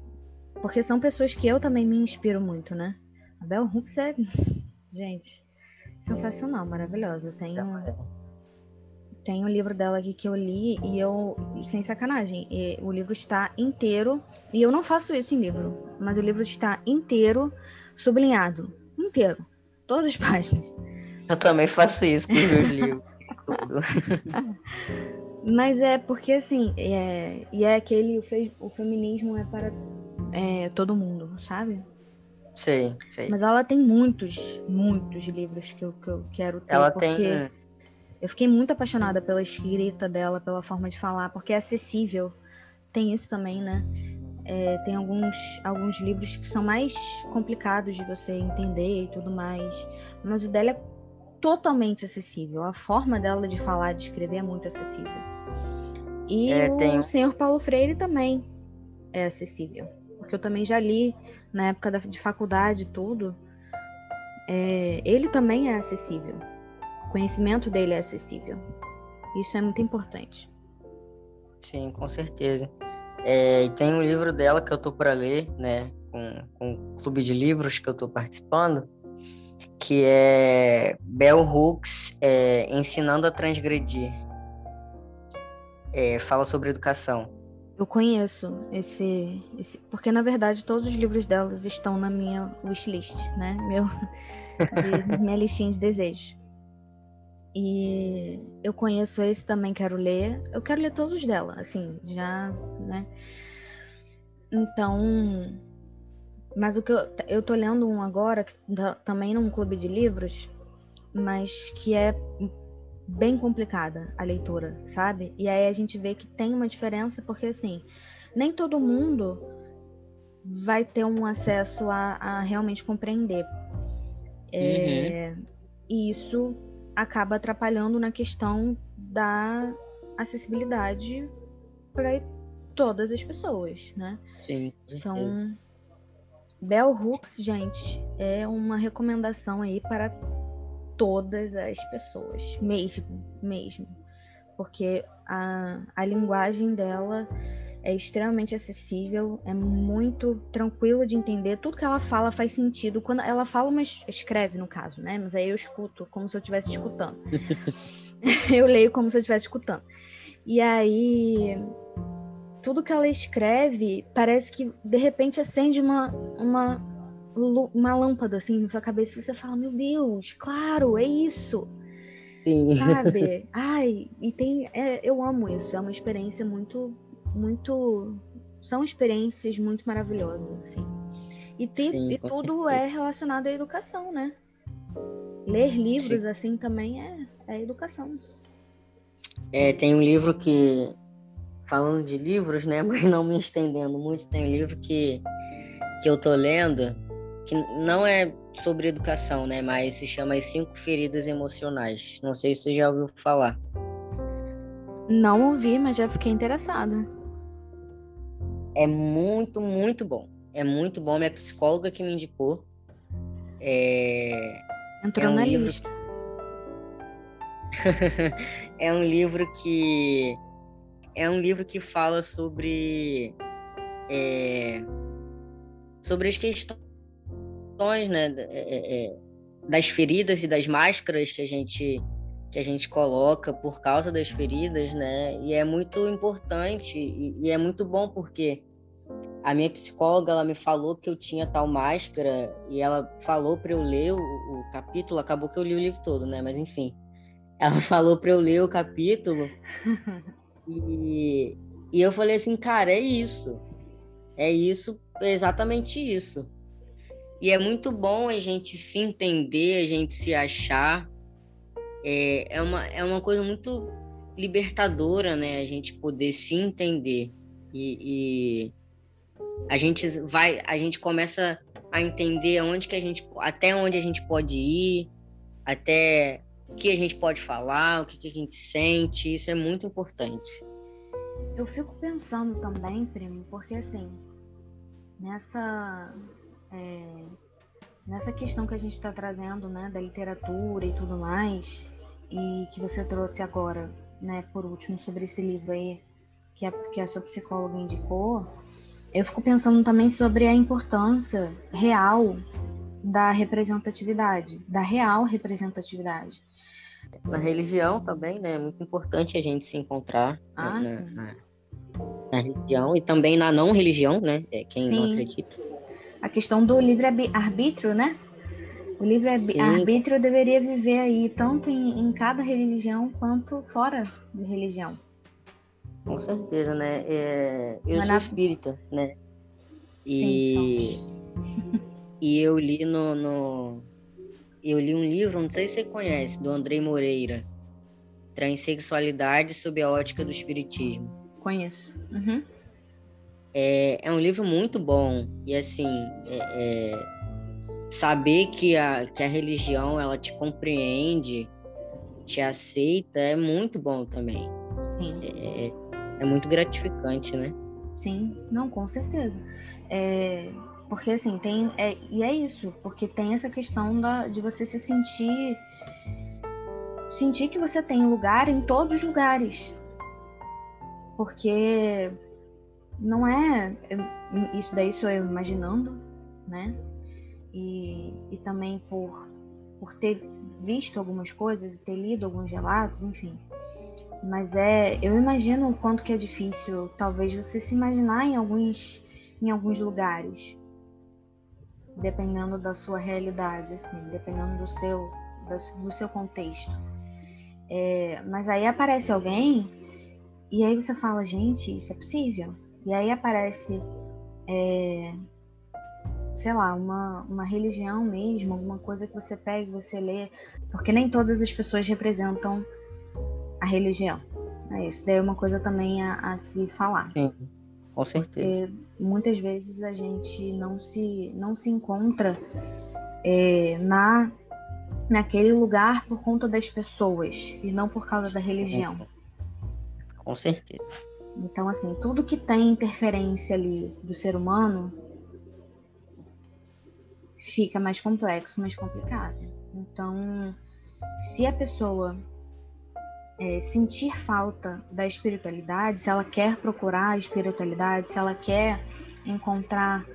Porque são pessoas que eu também me inspiro muito, né? A Bell Hooks é, gente, sensacional, maravilhosa. Tem um, tem um livro dela aqui que eu li e eu, sem sacanagem, o livro está inteiro, e eu não faço isso em livro, mas o livro está inteiro sublinhado, inteiro, todas as páginas. Eu também faço isso com os meus livros, tudo. Mas é porque assim, é, e é aquele, o, o feminismo é para é, todo mundo, sabe? Sei, sei. Mas ela tem muitos, muitos livros que eu, que eu quero ter. Ela tem. Eu fiquei muito apaixonada pela escrita dela, pela forma de falar, porque é acessível. Tem isso também, né? É, tem alguns, alguns livros que são mais complicados de você entender e tudo mais. Mas o dela é totalmente acessível. A forma dela de falar, de escrever é muito acessível. E é, o tem... senhor Paulo Freire também é acessível porque eu também já li na época da, de faculdade tudo, é, ele também é acessível. O conhecimento dele é acessível. Isso é muito importante. Sim, com certeza. É, e tem um livro dela que eu tô para ler, né, com, com o clube de livros que eu tô participando, que é Bell Hooks é, Ensinando a Transgredir. É, fala sobre educação. Eu conheço esse, esse, porque na verdade todos os livros delas estão na minha wishlist, né? Meu, de, minha listinha de desejos. E eu conheço esse também, quero ler. Eu quero ler todos os dela, assim, já, né? Então, mas o que eu, eu tô lendo um agora, também num clube de livros, mas que é bem complicada a leitura, sabe? E aí a gente vê que tem uma diferença, porque assim, nem todo mundo vai ter um acesso a, a realmente compreender. É, uhum. E isso acaba atrapalhando na questão da acessibilidade para todas as pessoas, né? Sim. Então, Bell Hooks, gente, é uma recomendação aí para todas as pessoas, mesmo, mesmo. Porque a, a linguagem dela é extremamente acessível, é muito tranquilo de entender. Tudo que ela fala faz sentido. Quando ela fala, mas escreve no caso, né? Mas aí eu escuto como se eu estivesse escutando. eu leio como se eu estivesse escutando. E aí tudo que ela escreve parece que de repente acende uma, uma uma lâmpada assim na sua cabeça e você fala, meu Deus, claro, é isso. Sim. Sabe? Ai, e tem. É, eu amo isso. É uma experiência muito. Muito. São experiências muito maravilhosas, assim. E, tem, Sim, e tudo certeza. é relacionado à educação, né? Ler livros Sim. assim também é, é educação. É, tem um livro que. Falando de livros, né? Mas não me estendendo muito, tem um livro que, que eu tô lendo que não é sobre educação, né? Mas se chama As Cinco Feridas Emocionais. Não sei se você já ouviu falar. Não ouvi, mas já fiquei interessada. É muito, muito bom. É muito bom. Minha psicóloga que me indicou. É... Entrou é um na livro... lista. é um livro que é um livro que fala sobre é... sobre as questões questões, né, é, é, é, das feridas e das máscaras que a gente que a gente coloca por causa das feridas, né? E é muito importante e, e é muito bom porque a minha psicóloga ela me falou que eu tinha tal máscara e ela falou para eu ler o, o, capítulo. Acabou que eu li o livro todo, né? Mas enfim, ela falou para eu ler o capítulo e, e eu falei assim, cara, é isso, é isso, é exatamente isso. E é muito bom a gente se entender, a gente se achar. É, é, uma, é uma coisa muito libertadora, né? A gente poder se entender. E, e, a gente vai, a gente começa a entender onde que a gente, até onde a gente pode ir, até o que a gente pode falar, o que, que a gente sente. Isso é muito importante. Eu fico pensando também, primo, porque assim, nessa é, nessa questão que a gente está trazendo, né, da literatura e tudo mais, e que você trouxe agora, né, por último, sobre esse livro aí que a, que a sua psicóloga indicou, eu fico pensando também sobre a importância real da representatividade, da real representatividade. Na religião também, né? É muito importante a gente se encontrar ah, na, na, na, religião e também na não religião, né? É quem sim. não acredita a questão do livre-arbítrio, né? O livre-arbítrio deveria viver aí tanto em, em, cada religião quanto fora de religião. Com certeza, né? É, eu Mas sou na... espírita, né? E, Sim, e eu li no, no, Eu li um livro, não sei se você conhece, do Andrei Moreira. Transsexualidade sob a ótica do espiritismo. Conheço. Uhum. É, é um livro muito bom. E assim, é, é, saber que a, que a religião ela te compreende, te aceita, é muito bom também. Sim. É, é muito gratificante, né? Sim, não, com certeza. É, porque assim, tem. É, e é isso, porque tem essa questão da, de você se sentir. Sentir que você tem lugar em todos os lugares. Porque não é. Isso daí sou eu imaginando, né? E, e também por, por ter visto algumas coisas e ter lido alguns relatos, enfim. Mas é. Eu imagino o quanto que é difícil, talvez, você se imaginar em alguns, em alguns lugares. Dependendo da sua realidade, assim, dependendo do seu, do seu contexto. É, mas aí aparece alguém e aí você fala, gente, isso é possível? E aí aparece, é, sei lá, uma, uma religião mesmo, alguma coisa que você pega e você lê, porque nem todas as pessoas representam a religião. É isso daí é uma coisa também a, a se falar. Sim, com certeza. Porque muitas vezes a gente não se, não se encontra é, na naquele lugar por conta das pessoas e não por causa da religião. Com certeza. Então, assim, tudo que tem interferência ali do ser humano fica mais complexo, mais complicado. Então, se a pessoa é, sentir falta da espiritualidade, se ela quer procurar a espiritualidade, se ela quer encontrar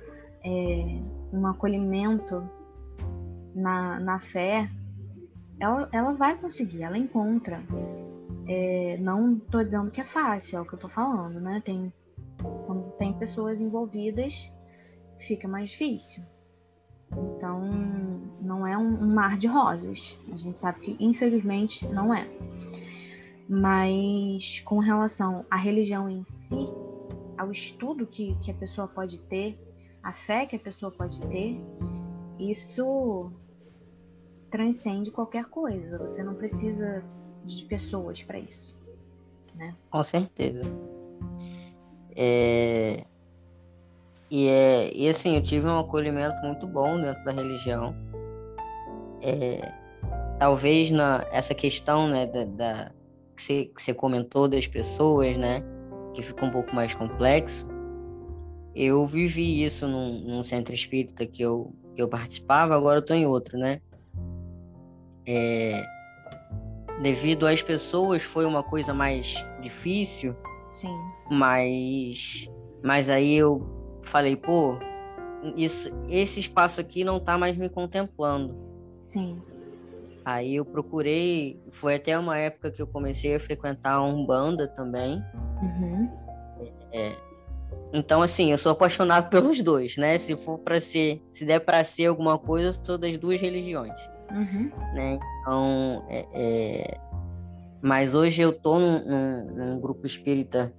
é, um acolhimento na, na fé, ela, ela vai conseguir, ela encontra. É, não estou dizendo que é fácil, é o que eu estou falando, né? Tem, quando tem pessoas envolvidas, fica mais difícil. Então, não é um, um mar de rosas. A gente sabe que, infelizmente, não é. Mas, com relação à religião em si, ao estudo que, que a pessoa pode ter, a fé que a pessoa pode ter, isso transcende qualquer coisa. Você não precisa de pessoas para isso. Né? Com certeza. É... E, é... e assim, eu tive um acolhimento muito bom dentro da religião. É... Talvez na essa questão né, da, da... Que, você, que você comentou das pessoas, né? Que fica um pouco mais complexo. Eu vivi isso num, num centro espírita que eu, que eu participava, agora eu estou em outro, né? É, devido às pessoas foi uma coisa mais difícil. Sim. Mas mas aí eu falei, pô, isso, esse espaço aqui não tá mais me contemplando. Sim. Aí eu procurei, foi até uma época que eu comecei a frequentar a Umbanda também. Uhum. É, então, assim, eu sou apaixonado pelos dois, né? Se for para ser, se der para ser alguma coisa, eu sou das duas religiões. Uhum. Né? Então, é, é... mas hoje eu tô num, num, num grupo espírita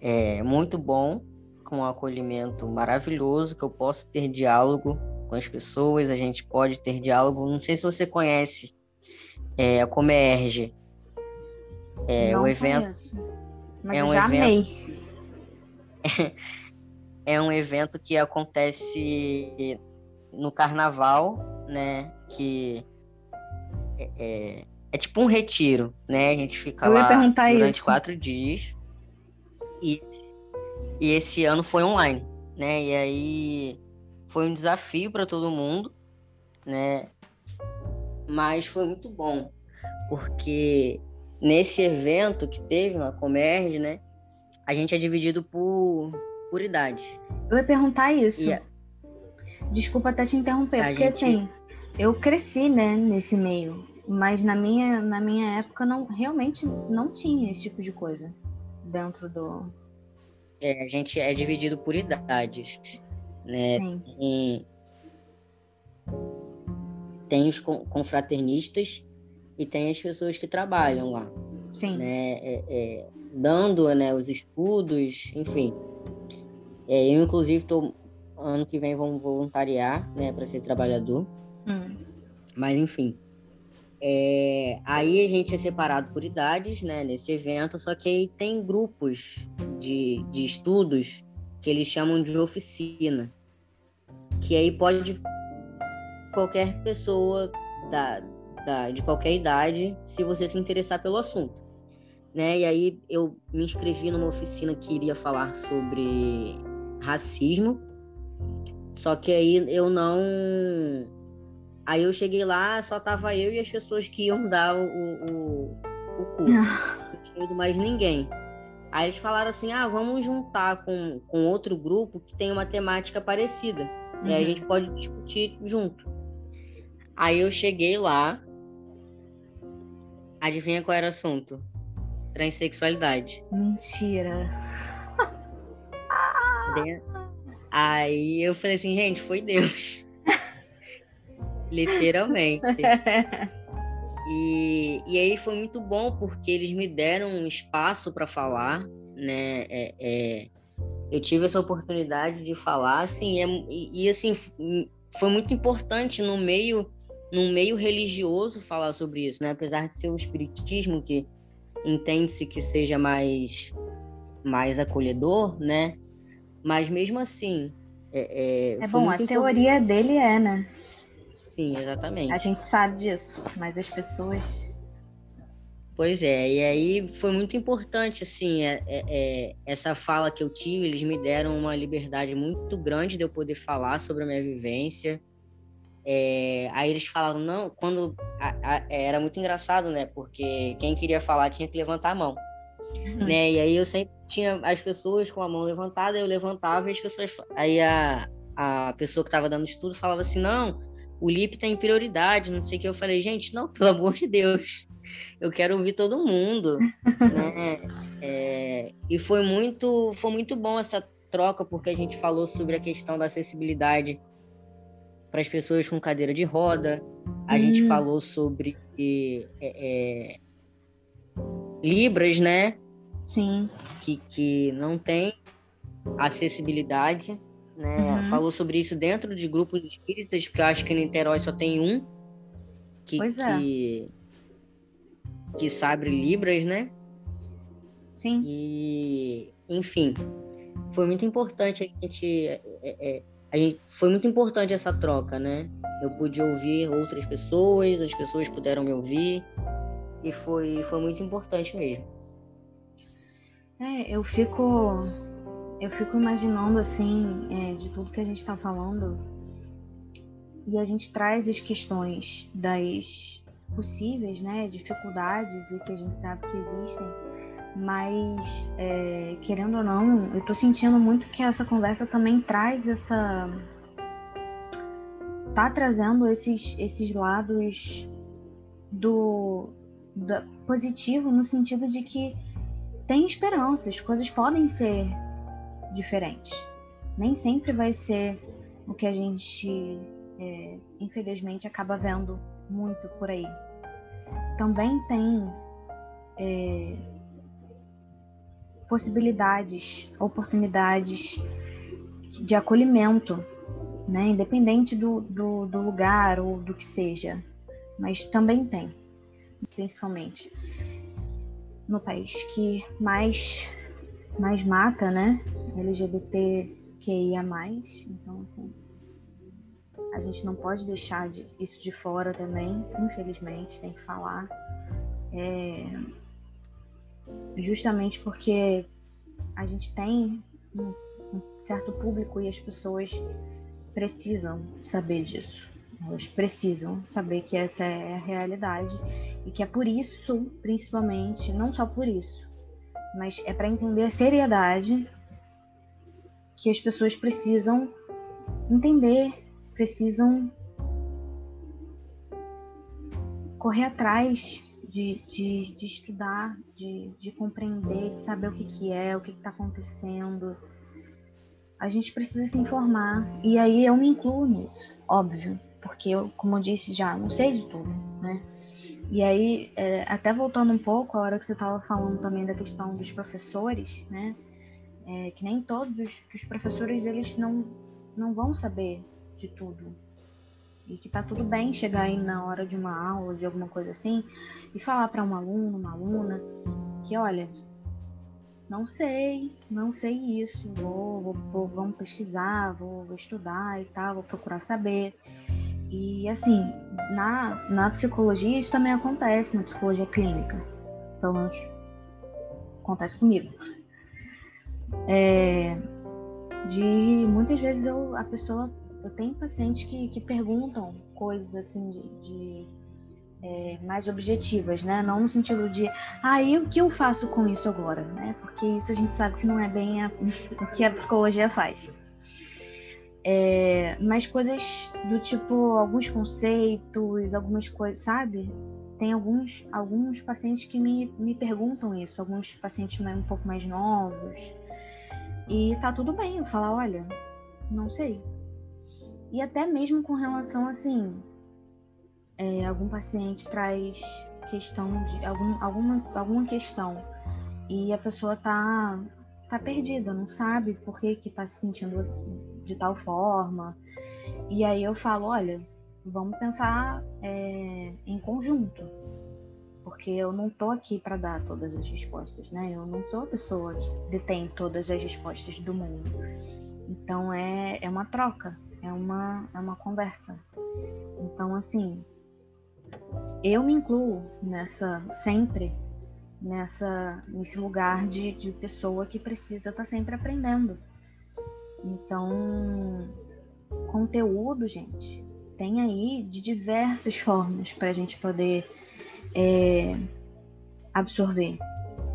é, muito bom, com um acolhimento maravilhoso, que eu posso ter diálogo com as pessoas, a gente pode ter diálogo. Não sei se você conhece é, a Comerge. É, Não o evento. Conheço, mas é um já evento, amei. é um evento que acontece no carnaval, né? Que é, é, é tipo um retiro, né? A gente fica Eu lá durante isso. quatro dias. E, e esse ano foi online, né? E aí foi um desafio para todo mundo, né? Mas foi muito bom, porque nesse evento que teve na Comerge, né? A gente é dividido por, por idade. Eu ia perguntar isso. E Desculpa até te interromper, porque gente... assim, eu cresci, né, nesse meio, mas na minha, na minha época não realmente não tinha esse tipo de coisa dentro do. É, a gente é dividido por idades, né? Sim. Tem, tem os confraternistas e tem as pessoas que trabalham lá. Sim. Né? É, é, dando né, os estudos, enfim. É, eu, inclusive, estou ano que vem vão voluntariar, né, para ser trabalhador. Hum. Mas enfim. É, aí a gente é separado por idades, né, nesse evento, só que aí tem grupos de, de estudos que eles chamam de oficina. Que aí pode qualquer pessoa da, da, de qualquer idade, se você se interessar pelo assunto. Né? E aí eu me inscrevi numa oficina que iria falar sobre racismo só que aí eu não. Aí eu cheguei lá, só tava eu e as pessoas que iam dar o, o, o curso. não tinha ido mais ninguém. Aí eles falaram assim: ah, vamos juntar com, com outro grupo que tem uma temática parecida. Uhum. E aí a uhum. gente pode discutir junto. Aí eu cheguei lá. Adivinha qual era o assunto? Transsexualidade. Mentira. Aí eu falei assim, gente, foi Deus. Literalmente. E, e aí foi muito bom porque eles me deram um espaço para falar, né? É, é, eu tive essa oportunidade de falar, assim, é, e, e, assim foi muito importante no meio, no meio religioso falar sobre isso, né? Apesar de ser o espiritismo que entende-se que seja mais mais acolhedor, né? Mas mesmo assim. É, é, é bom, a teoria dele é, né? Sim, exatamente. A gente sabe disso, mas as pessoas. Pois é, e aí foi muito importante, assim, é, é, é, essa fala que eu tive, eles me deram uma liberdade muito grande de eu poder falar sobre a minha vivência. É, aí eles falaram, não, quando. A, a, era muito engraçado, né? Porque quem queria falar tinha que levantar a mão. Uhum. Né? E aí eu sempre tinha as pessoas com a mão levantada, eu levantava e as pessoas. Aí a, a pessoa que estava dando estudo falava assim: não, o LIP tem tá prioridade, não sei o que. Eu falei, gente, não, pelo amor de Deus, eu quero ouvir todo mundo. né? É, e foi muito, foi muito bom essa troca, porque a gente falou sobre a questão da acessibilidade para as pessoas com cadeira de roda, a hum. gente falou sobre é, é, Libras, né? Sim. Que, que não tem acessibilidade, né? Uhum. Falou sobre isso dentro de grupos espíritas, porque eu acho que em Niterói só tem um que, é. que, que sabe Libras, né? Sim. E, enfim, foi muito importante a gente, é, é, a gente. Foi muito importante essa troca, né? Eu pude ouvir outras pessoas, as pessoas puderam me ouvir. E foi, foi muito importante mesmo. É, eu fico. Eu fico imaginando assim, é, de tudo que a gente está falando, e a gente traz as questões das possíveis, né, dificuldades e que a gente sabe que existem, mas é, querendo ou não, eu tô sentindo muito que essa conversa também traz essa tá trazendo esses esses lados do positivo no sentido de que tem esperança, as coisas podem ser diferentes. Nem sempre vai ser o que a gente, é, infelizmente, acaba vendo muito por aí. Também tem é, possibilidades, oportunidades de acolhimento né? Independente do, do, do lugar ou do que seja. Mas também tem, principalmente no país que mais, mais mata, né? LGBTQIA. Então, assim, a gente não pode deixar de, isso de fora também, infelizmente, tem que falar. É, justamente porque a gente tem um, um certo público e as pessoas precisam saber disso. Elas precisam saber que essa é a realidade e que é por isso, principalmente, não só por isso, mas é para entender a seriedade que as pessoas precisam entender, precisam correr atrás de, de, de estudar, de, de compreender, de saber o que, que é, o que está acontecendo. A gente precisa se informar. E aí eu me incluo nisso, óbvio. Porque eu, como eu disse já, não sei de tudo, né? E aí, é, até voltando um pouco, a hora que você estava falando também da questão dos professores, né? É, que nem todos os, os professores, eles não, não vão saber de tudo, e que tá tudo bem chegar aí na hora de uma aula, de alguma coisa assim, e falar para um aluno, uma aluna, que olha, não sei, não sei isso, vou, vou, vou vamos pesquisar, vou, vou, estudar e tal, vou procurar saber. E assim, na, na psicologia isso também acontece, na psicologia clínica. Pelo menos acontece comigo. É, de muitas vezes eu, a pessoa eu tenho pacientes que, que perguntam coisas assim de, de é, mais objetivas, né? Não no sentido de, ah, o que eu faço com isso agora, né? Porque isso a gente sabe que não é bem a, o que a psicologia faz. É, mas coisas do tipo alguns conceitos, algumas coisas, sabe? Tem alguns, alguns pacientes que me, me perguntam isso, alguns pacientes um pouco mais novos. E tá tudo bem eu falar, olha, não sei, e até mesmo com relação assim, é, algum paciente traz questão de algum, alguma, alguma questão e a pessoa tá, tá perdida, não sabe por que, que tá se sentindo de tal forma. E aí eu falo, olha, vamos pensar é, em conjunto. Porque eu não tô aqui para dar todas as respostas, né? Eu não sou a pessoa que detém todas as respostas do mundo. Então é, é uma troca é uma, é uma conversa. Então, assim, eu me incluo nessa, sempre, nessa, nesse lugar de, de pessoa que precisa estar tá sempre aprendendo. Então, conteúdo, gente, tem aí de diversas formas para a gente poder é, absorver.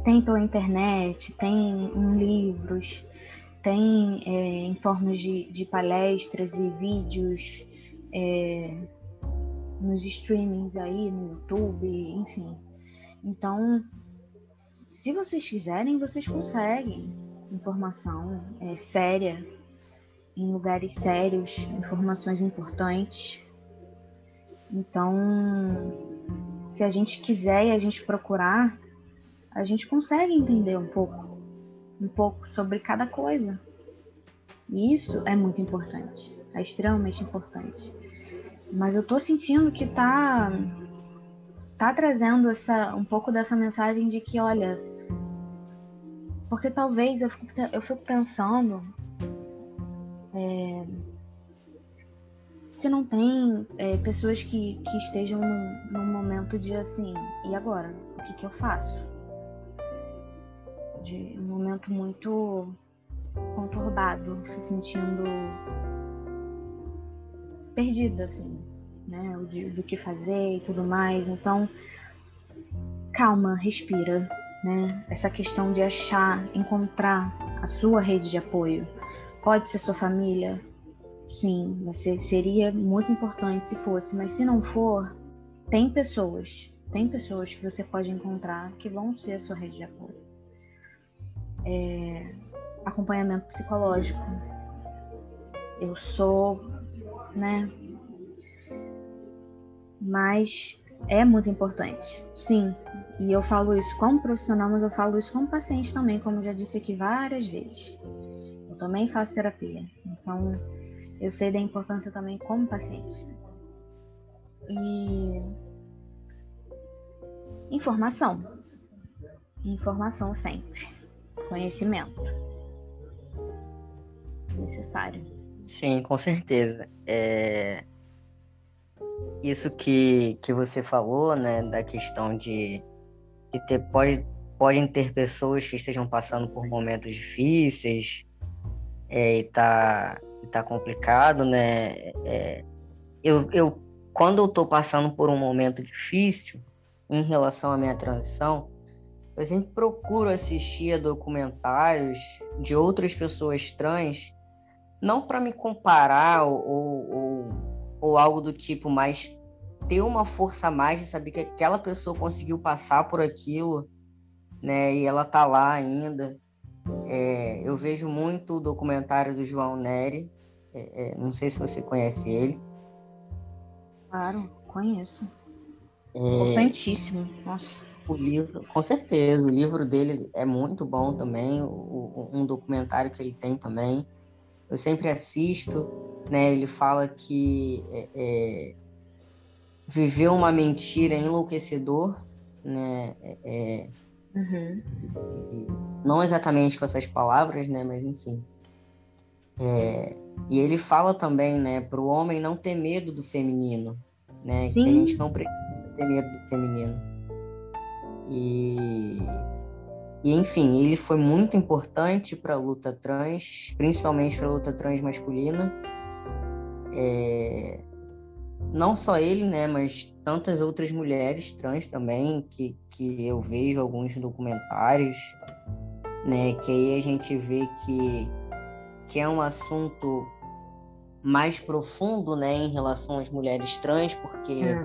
Tem pela internet, tem em livros, tem é, em formas de, de, palestras e vídeos é, nos streamings aí, no YouTube, enfim. Então, se vocês quiserem, vocês conseguem informação é, séria, em lugares sérios, informações importantes. Então, se a gente quiser e a gente procurar, a gente consegue entender um pouco um pouco sobre cada coisa. E isso é muito importante, é extremamente importante. Mas eu tô sentindo que tá tá trazendo essa um pouco dessa mensagem de que, olha, porque talvez eu fico, eu fico pensando é, se não tem é, pessoas que, que estejam num, num momento de assim, e agora? O que, que eu faço? de um momento muito conturbado, se sentindo perdida, assim, né? De, do que fazer e tudo mais. Então, calma, respira, né? Essa questão de achar, encontrar a sua rede de apoio. Pode ser sua família, sim, você seria muito importante se fosse, mas se não for, tem pessoas, tem pessoas que você pode encontrar que vão ser a sua rede de apoio é, acompanhamento psicológico. Eu sou, né? Mas é muito importante, sim. E eu falo isso como profissional, mas eu falo isso como paciente também, como já disse aqui várias vezes. Também faço terapia. Então, eu sei da importância também como paciente. E informação. Informação sempre. Conhecimento. Necessário. Sim, com certeza. É... Isso que, que você falou, né, da questão de, de ter, pode, podem ter pessoas que estejam passando por momentos difíceis é, e tá, tá complicado, né? É, eu, eu, quando eu tô passando por um momento difícil em relação à minha transição, eu sempre procuro assistir a documentários de outras pessoas trans não para me comparar ou, ou, ou, algo do tipo, mas ter uma força a mais de saber que aquela pessoa conseguiu passar por aquilo, né? E ela tá lá ainda. É, eu vejo muito o documentário do João Neri. É, é, não sei se você conhece ele. Claro, conheço. É, Importantíssimo, nossa. O livro, com certeza, o livro dele é muito bom também, o, o, um documentário que ele tem também eu sempre assisto, né? Ele fala que é, é, viver uma mentira enlouquecedor, né? É, é uhum. e, não exatamente com essas palavras, né? Mas enfim. É, e ele fala também, né, para o homem não ter medo do feminino, né? Sim. Que a gente não precisa ter medo do feminino. E e enfim, ele foi muito importante para a luta trans, principalmente para a luta trans masculina. É... Não só ele, né, mas tantas outras mulheres trans também, que, que eu vejo alguns documentários, né, que aí a gente vê que, que é um assunto mais profundo, né, em relação às mulheres trans, porque é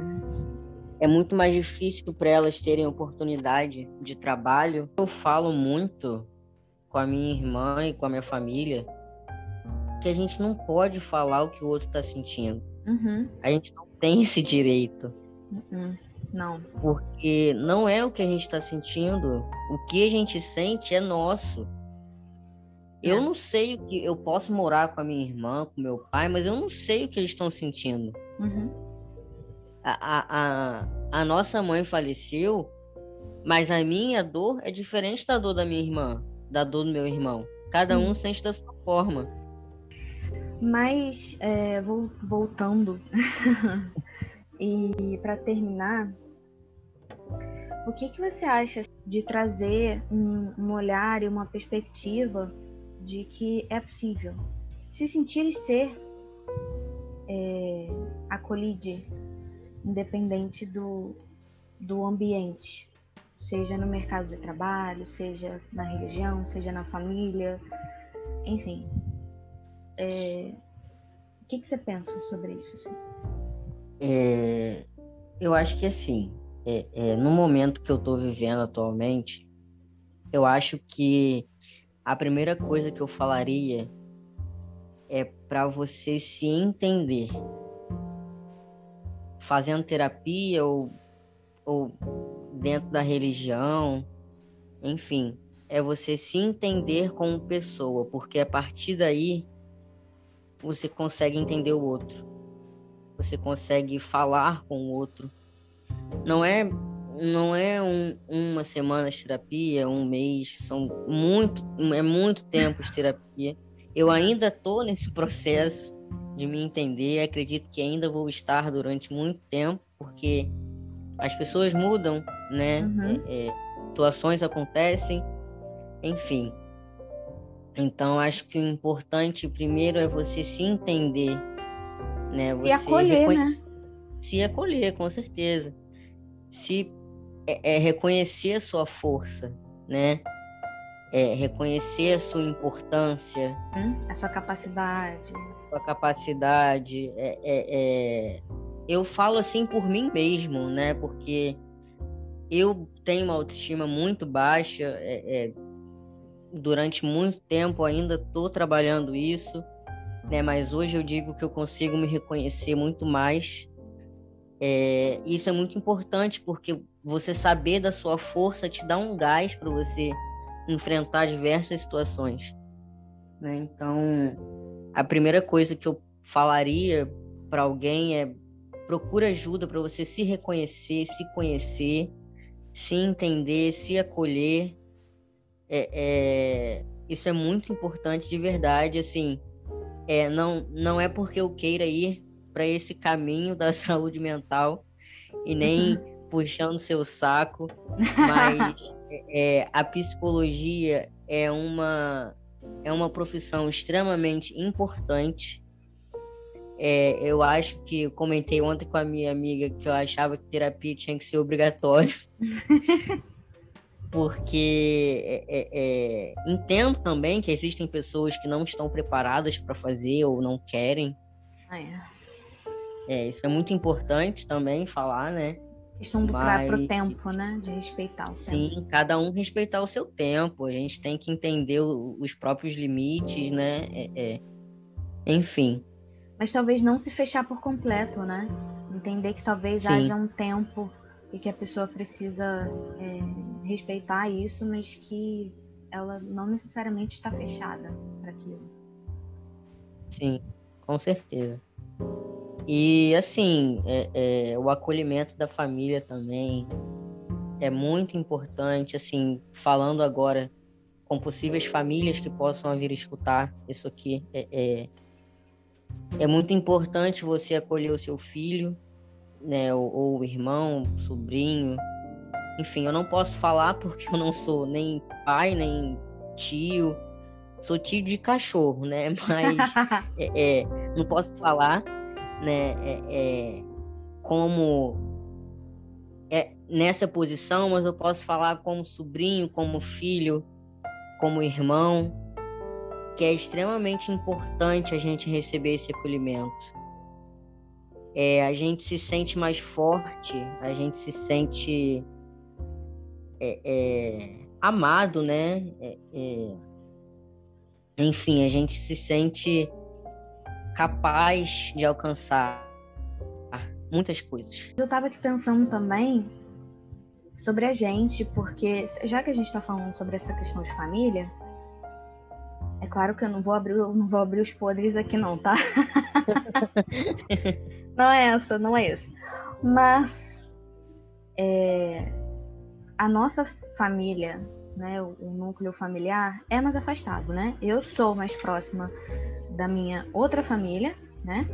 é muito mais difícil para elas terem oportunidade de trabalho. Eu falo muito com a minha irmã e com a minha família que a gente não pode falar o que o outro está sentindo. Uhum. A gente não tem esse direito. Uhum. Não. Porque não é o que a gente está sentindo. O que a gente sente é nosso. É. Eu não sei o que. Eu posso morar com a minha irmã, com meu pai, mas eu não sei o que eles estão sentindo. Uhum a, a, a nossa mãe faleceu, mas a minha dor é diferente da dor da minha irmã, da dor do meu irmão. Cada um sente da sua forma. Mas, é, vou, voltando, e para terminar, o que, que você acha de trazer um, um olhar e uma perspectiva de que é possível se sentir e ser é, acolhido independente do, do ambiente, seja no mercado de trabalho, seja na religião, seja na família, enfim. É, o que, que você pensa sobre isso? Assim? É, eu acho que assim, é, é, no momento que eu estou vivendo atualmente, eu acho que a primeira coisa que eu falaria é para você se entender fazendo terapia ou, ou dentro da religião, enfim, é você se entender como pessoa, porque a partir daí você consegue entender o outro, você consegue falar com o outro. Não é não é um, uma semana de terapia, um mês, são muito é muito tempo de terapia. Eu ainda estou nesse processo de me entender. Acredito que ainda vou estar durante muito tempo, porque as pessoas mudam, né? Uhum. É, é, situações acontecem, enfim. Então, acho que o importante primeiro é você se entender, né? Se você acolher, né? Se acolher, com certeza. Se é, é reconhecer a sua força, né? É reconhecer a sua importância, hum, a sua capacidade sua capacidade. É, é, é, Eu falo assim por mim mesmo, né? Porque eu tenho uma autoestima muito baixa. Durante muito tempo ainda estou trabalhando isso, né? Mas hoje eu digo que eu consigo me reconhecer muito mais. É, isso é muito importante porque você saber da sua força te dá um gás para você enfrentar diversas situações. Né? Então, a primeira coisa que eu falaria para alguém é procura ajuda para você se reconhecer, se conhecer, se entender, se acolher. É, é, isso é muito importante de verdade, assim. É, não, não é porque eu queira ir para esse caminho da saúde mental e nem uhum. puxando seu saco, mas é, a psicologia é uma é uma profissão extremamente importante. É, eu acho que eu comentei ontem com a minha amiga que eu achava que terapia tinha que ser obrigatório. Porque é, é, é, entendo também que existem pessoas que não estão preparadas para fazer ou não querem. Ah, é. é. Isso é muito importante também falar, né? Questão do Mas... próprio tempo, né? De respeitar o Sim, tempo. cada um respeitar o seu tempo. A gente tem que entender os próprios limites, né? É, é. Enfim. Mas talvez não se fechar por completo, né? Entender que talvez Sim. haja um tempo e que a pessoa precisa é, respeitar isso, mas que ela não necessariamente está fechada para aquilo. Sim, com certeza. E assim, é, é, o acolhimento da família também é muito importante. Assim, falando agora com possíveis famílias que possam vir escutar isso aqui, é, é, é muito importante você acolher o seu filho, né, ou, ou irmão, sobrinho, enfim, eu não posso falar porque eu não sou nem pai, nem tio, sou tio de cachorro, né? Mas é, é, não posso falar, né? É, é, como é nessa posição, mas eu posso falar como sobrinho, como filho, como irmão, que é extremamente importante a gente receber esse acolhimento é, a gente se sente mais forte, a gente se sente é, é, amado, né? É, é, enfim, a gente se sente capaz de alcançar muitas coisas. Eu estava aqui pensando também sobre a gente, porque já que a gente está falando sobre essa questão de família, é claro que eu não vou abrir, não vou abrir os podres aqui não, tá? não é essa, não é esse. Mas é, a nossa família, né, o, o, núcleo familiar é mais afastado, né? Eu sou mais próxima da minha outra família, né?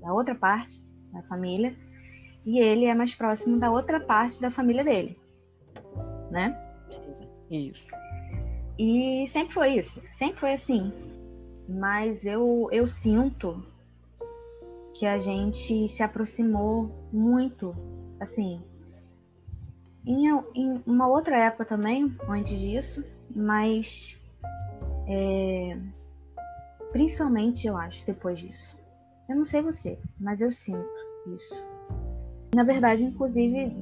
Da outra parte da família, e ele é mais próximo da outra parte da família dele, né? Isso. E sempre foi isso, sempre foi assim. Mas eu, eu sinto que a gente se aproximou muito, assim, em, em uma outra época também, antes disso, mas é, principalmente eu acho depois disso. Eu não sei você, mas eu sinto isso. Na verdade, inclusive,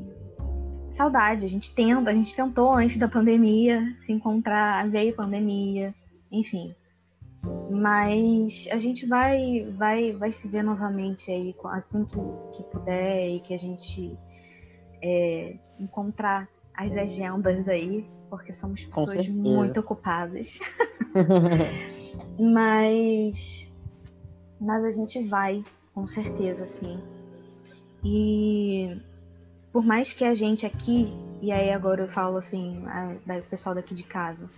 saudade. A gente tenta, a gente tentou antes da pandemia se encontrar, veio pandemia, enfim. Mas a gente vai vai vai se ver novamente aí assim que, que puder e que a gente é, encontrar as agendas aí, porque somos pessoas muito ocupadas. mas mas a gente vai, com certeza, sim. E por mais que a gente aqui, e aí agora eu falo assim, o pessoal daqui de casa,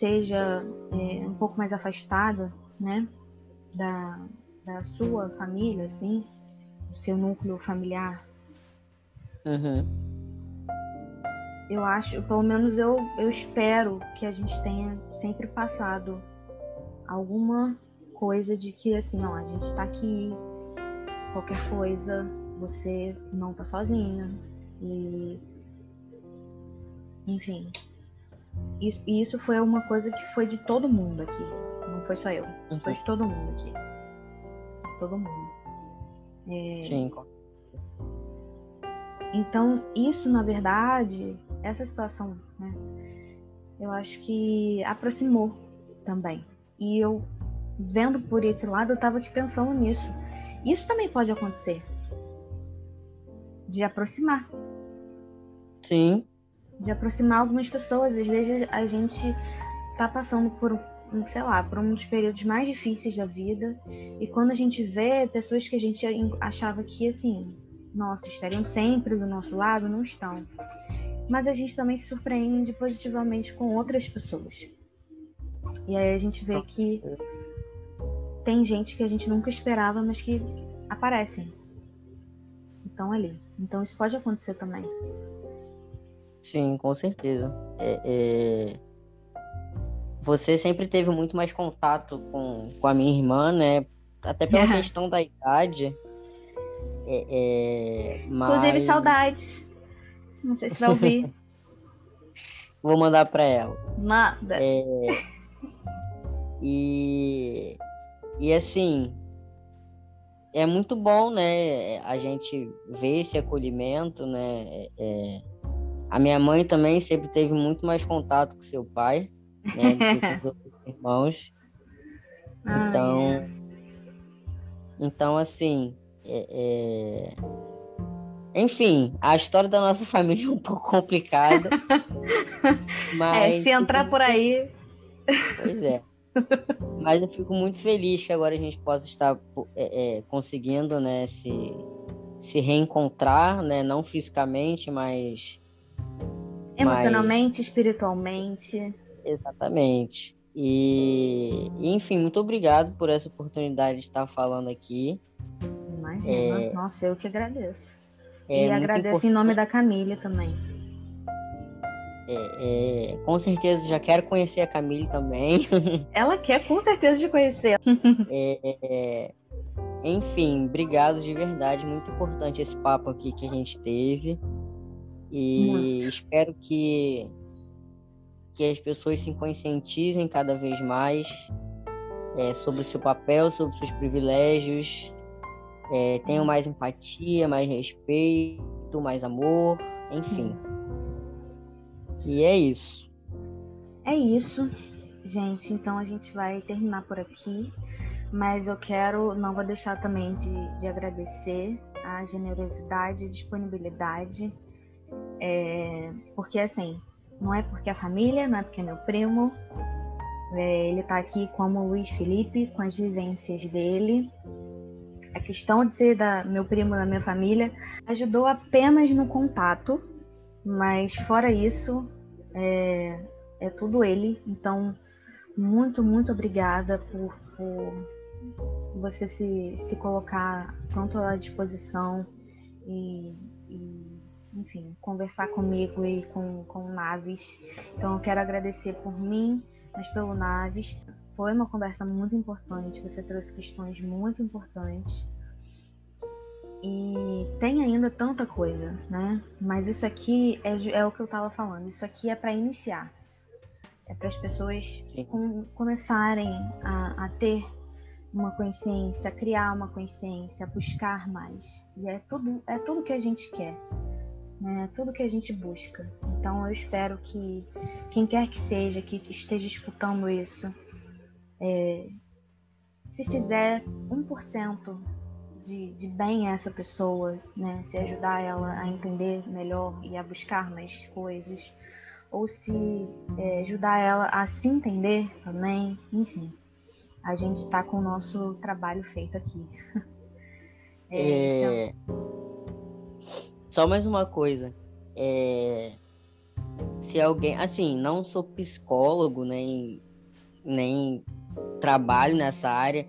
seja é, um pouco mais afastada, né, da, da sua família, assim, do seu núcleo familiar. Uhum. Eu acho, pelo menos eu, eu espero que a gente tenha sempre passado alguma coisa de que assim, ó, a gente tá aqui, qualquer coisa, você não tá sozinha. E. Enfim. Isso, e isso foi uma coisa que foi de todo mundo aqui. Não foi só eu. Uhum. Foi de todo mundo aqui. Todo mundo. É... Sim. Então, isso, na verdade, essa situação, né? Eu acho que aproximou também. E eu, vendo por esse lado, eu tava aqui pensando nisso. Isso também pode acontecer de aproximar. Sim. De aproximar algumas pessoas. Às vezes a gente tá passando por sei lá, por um dos períodos mais difíceis da vida. E quando a gente vê pessoas que a gente achava que, assim, nossa, estariam sempre do nosso lado, não estão. Mas a gente também se surpreende positivamente com outras pessoas. E aí a gente vê que tem gente que a gente nunca esperava, mas que aparecem. Então ali. Então isso pode acontecer também. Sim, com certeza. É, é... Você sempre teve muito mais contato com, com a minha irmã, né? Até pela questão da idade. É, é... Mas... Inclusive, saudades. Não sei se vai ouvir. Vou mandar para ela. Nada. É... E, e assim, é muito bom, né? A gente ver esse acolhimento, né? É... A minha mãe também sempre teve muito mais contato com seu pai, né? Do que com os outros irmãos. Ah, então, é. então assim, é, é... enfim, a história da nossa família é um pouco complicada. mas é, se entrar por aí. Pois é. Mas eu fico muito feliz que agora a gente possa estar é, é, conseguindo né, se, se reencontrar, né, não fisicamente, mas. Emocionalmente, mas... espiritualmente. Exatamente. E, enfim, muito obrigado por essa oportunidade de estar falando aqui. Imagina, é... nossa, eu que agradeço. É e agradeço importante... em nome da Camila também. É, é, com certeza já quero conhecer a Camille também. Ela quer com certeza de conhecer. É, é, enfim, obrigado de verdade. Muito importante esse papo aqui que a gente teve. E muito. espero que, que as pessoas se conscientizem cada vez mais é, sobre o seu papel, sobre os seus privilégios. É, tenham mais empatia, mais respeito, mais amor, enfim. E é isso. É isso, gente. Então a gente vai terminar por aqui. Mas eu quero, não vou deixar também de, de agradecer a generosidade e disponibilidade. É, porque assim, não é porque é família, não é porque é meu primo. É, ele está aqui como Luiz Felipe, com as vivências dele. A questão de ser da meu primo da minha família ajudou apenas no contato, mas fora isso, é, é tudo ele. Então, muito, muito obrigada por, por você se, se colocar tanto à disposição e, enfim, conversar comigo e com, com o Naves. Então, eu quero agradecer por mim, mas pelo Naves. Foi uma conversa muito importante, você trouxe questões muito importantes. E tem ainda tanta coisa, né? Mas isso aqui é, é o que eu estava falando. Isso aqui é para iniciar. É para as pessoas com, começarem a, a, ter uma consciência, a criar uma consciência, a buscar mais. E é tudo, é tudo que a gente quer. Né? É tudo que a gente busca. Então eu espero que quem quer que seja que esteja escutando isso, é, se fizer 1% de, de bem a essa pessoa, né? Se ajudar ela a entender melhor e a buscar mais coisas, ou se é, ajudar ela a se entender também, enfim. A gente está com o nosso trabalho feito aqui. é, então... Só mais uma coisa. É... Se alguém. Assim, não sou psicólogo, nem, nem trabalho nessa área,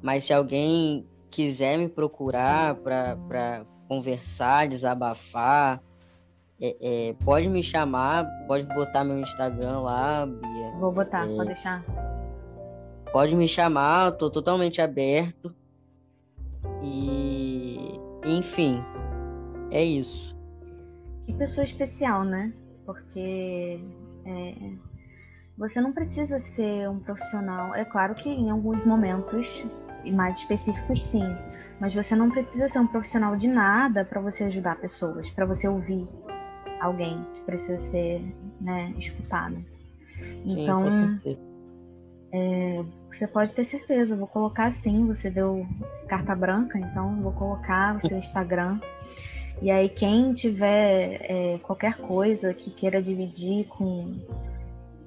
mas se alguém quiser me procurar para conversar, desabafar, é, é, pode me chamar, pode botar meu Instagram lá, Bia. Vou botar, é, pode deixar. Pode me chamar, tô totalmente aberto. E enfim, é isso. Que pessoa especial, né? Porque é, você não precisa ser um profissional. É claro que em alguns momentos e mais específicos, sim. Mas você não precisa ser um profissional de nada para você ajudar pessoas, para você ouvir alguém que precisa ser né, escutado. Sim, então, é, você pode ter certeza, eu vou colocar sim, você deu carta branca, então vou colocar o seu Instagram. E aí, quem tiver é, qualquer coisa que queira dividir com,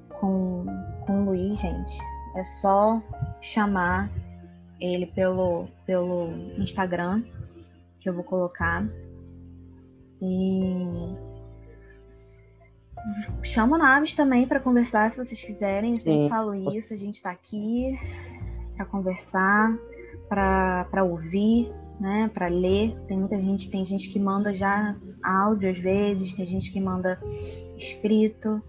com, com o Luiz, gente, é só chamar ele pelo, pelo Instagram, que eu vou colocar. E chama o Naves também para conversar se vocês quiserem. Eu sempre falo isso, a gente está aqui para conversar, para ouvir, né, para ler. Tem muita gente, tem gente que manda já áudio às vezes, tem gente que manda escrito.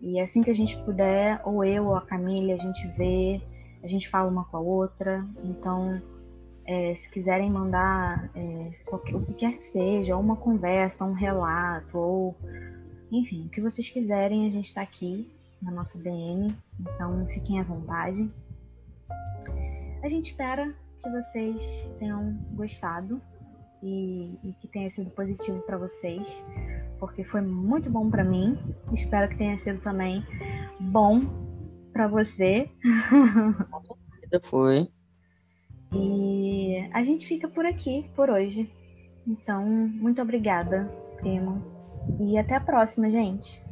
E assim que a gente puder, ou eu ou a Camila, a gente vê, a gente fala uma com a outra. Então, é, se quiserem mandar é, qualquer, o que quer que seja, uma conversa, um relato, ou enfim, o que vocês quiserem, a gente está aqui na nossa DM, então fiquem à vontade. A gente espera que vocês tenham gostado e, e que tenha sido positivo para vocês, porque foi muito bom para mim. Espero que tenha sido também bom para você. Foi. E a gente fica por aqui por hoje. Então, muito obrigada, primo. E até a próxima, gente.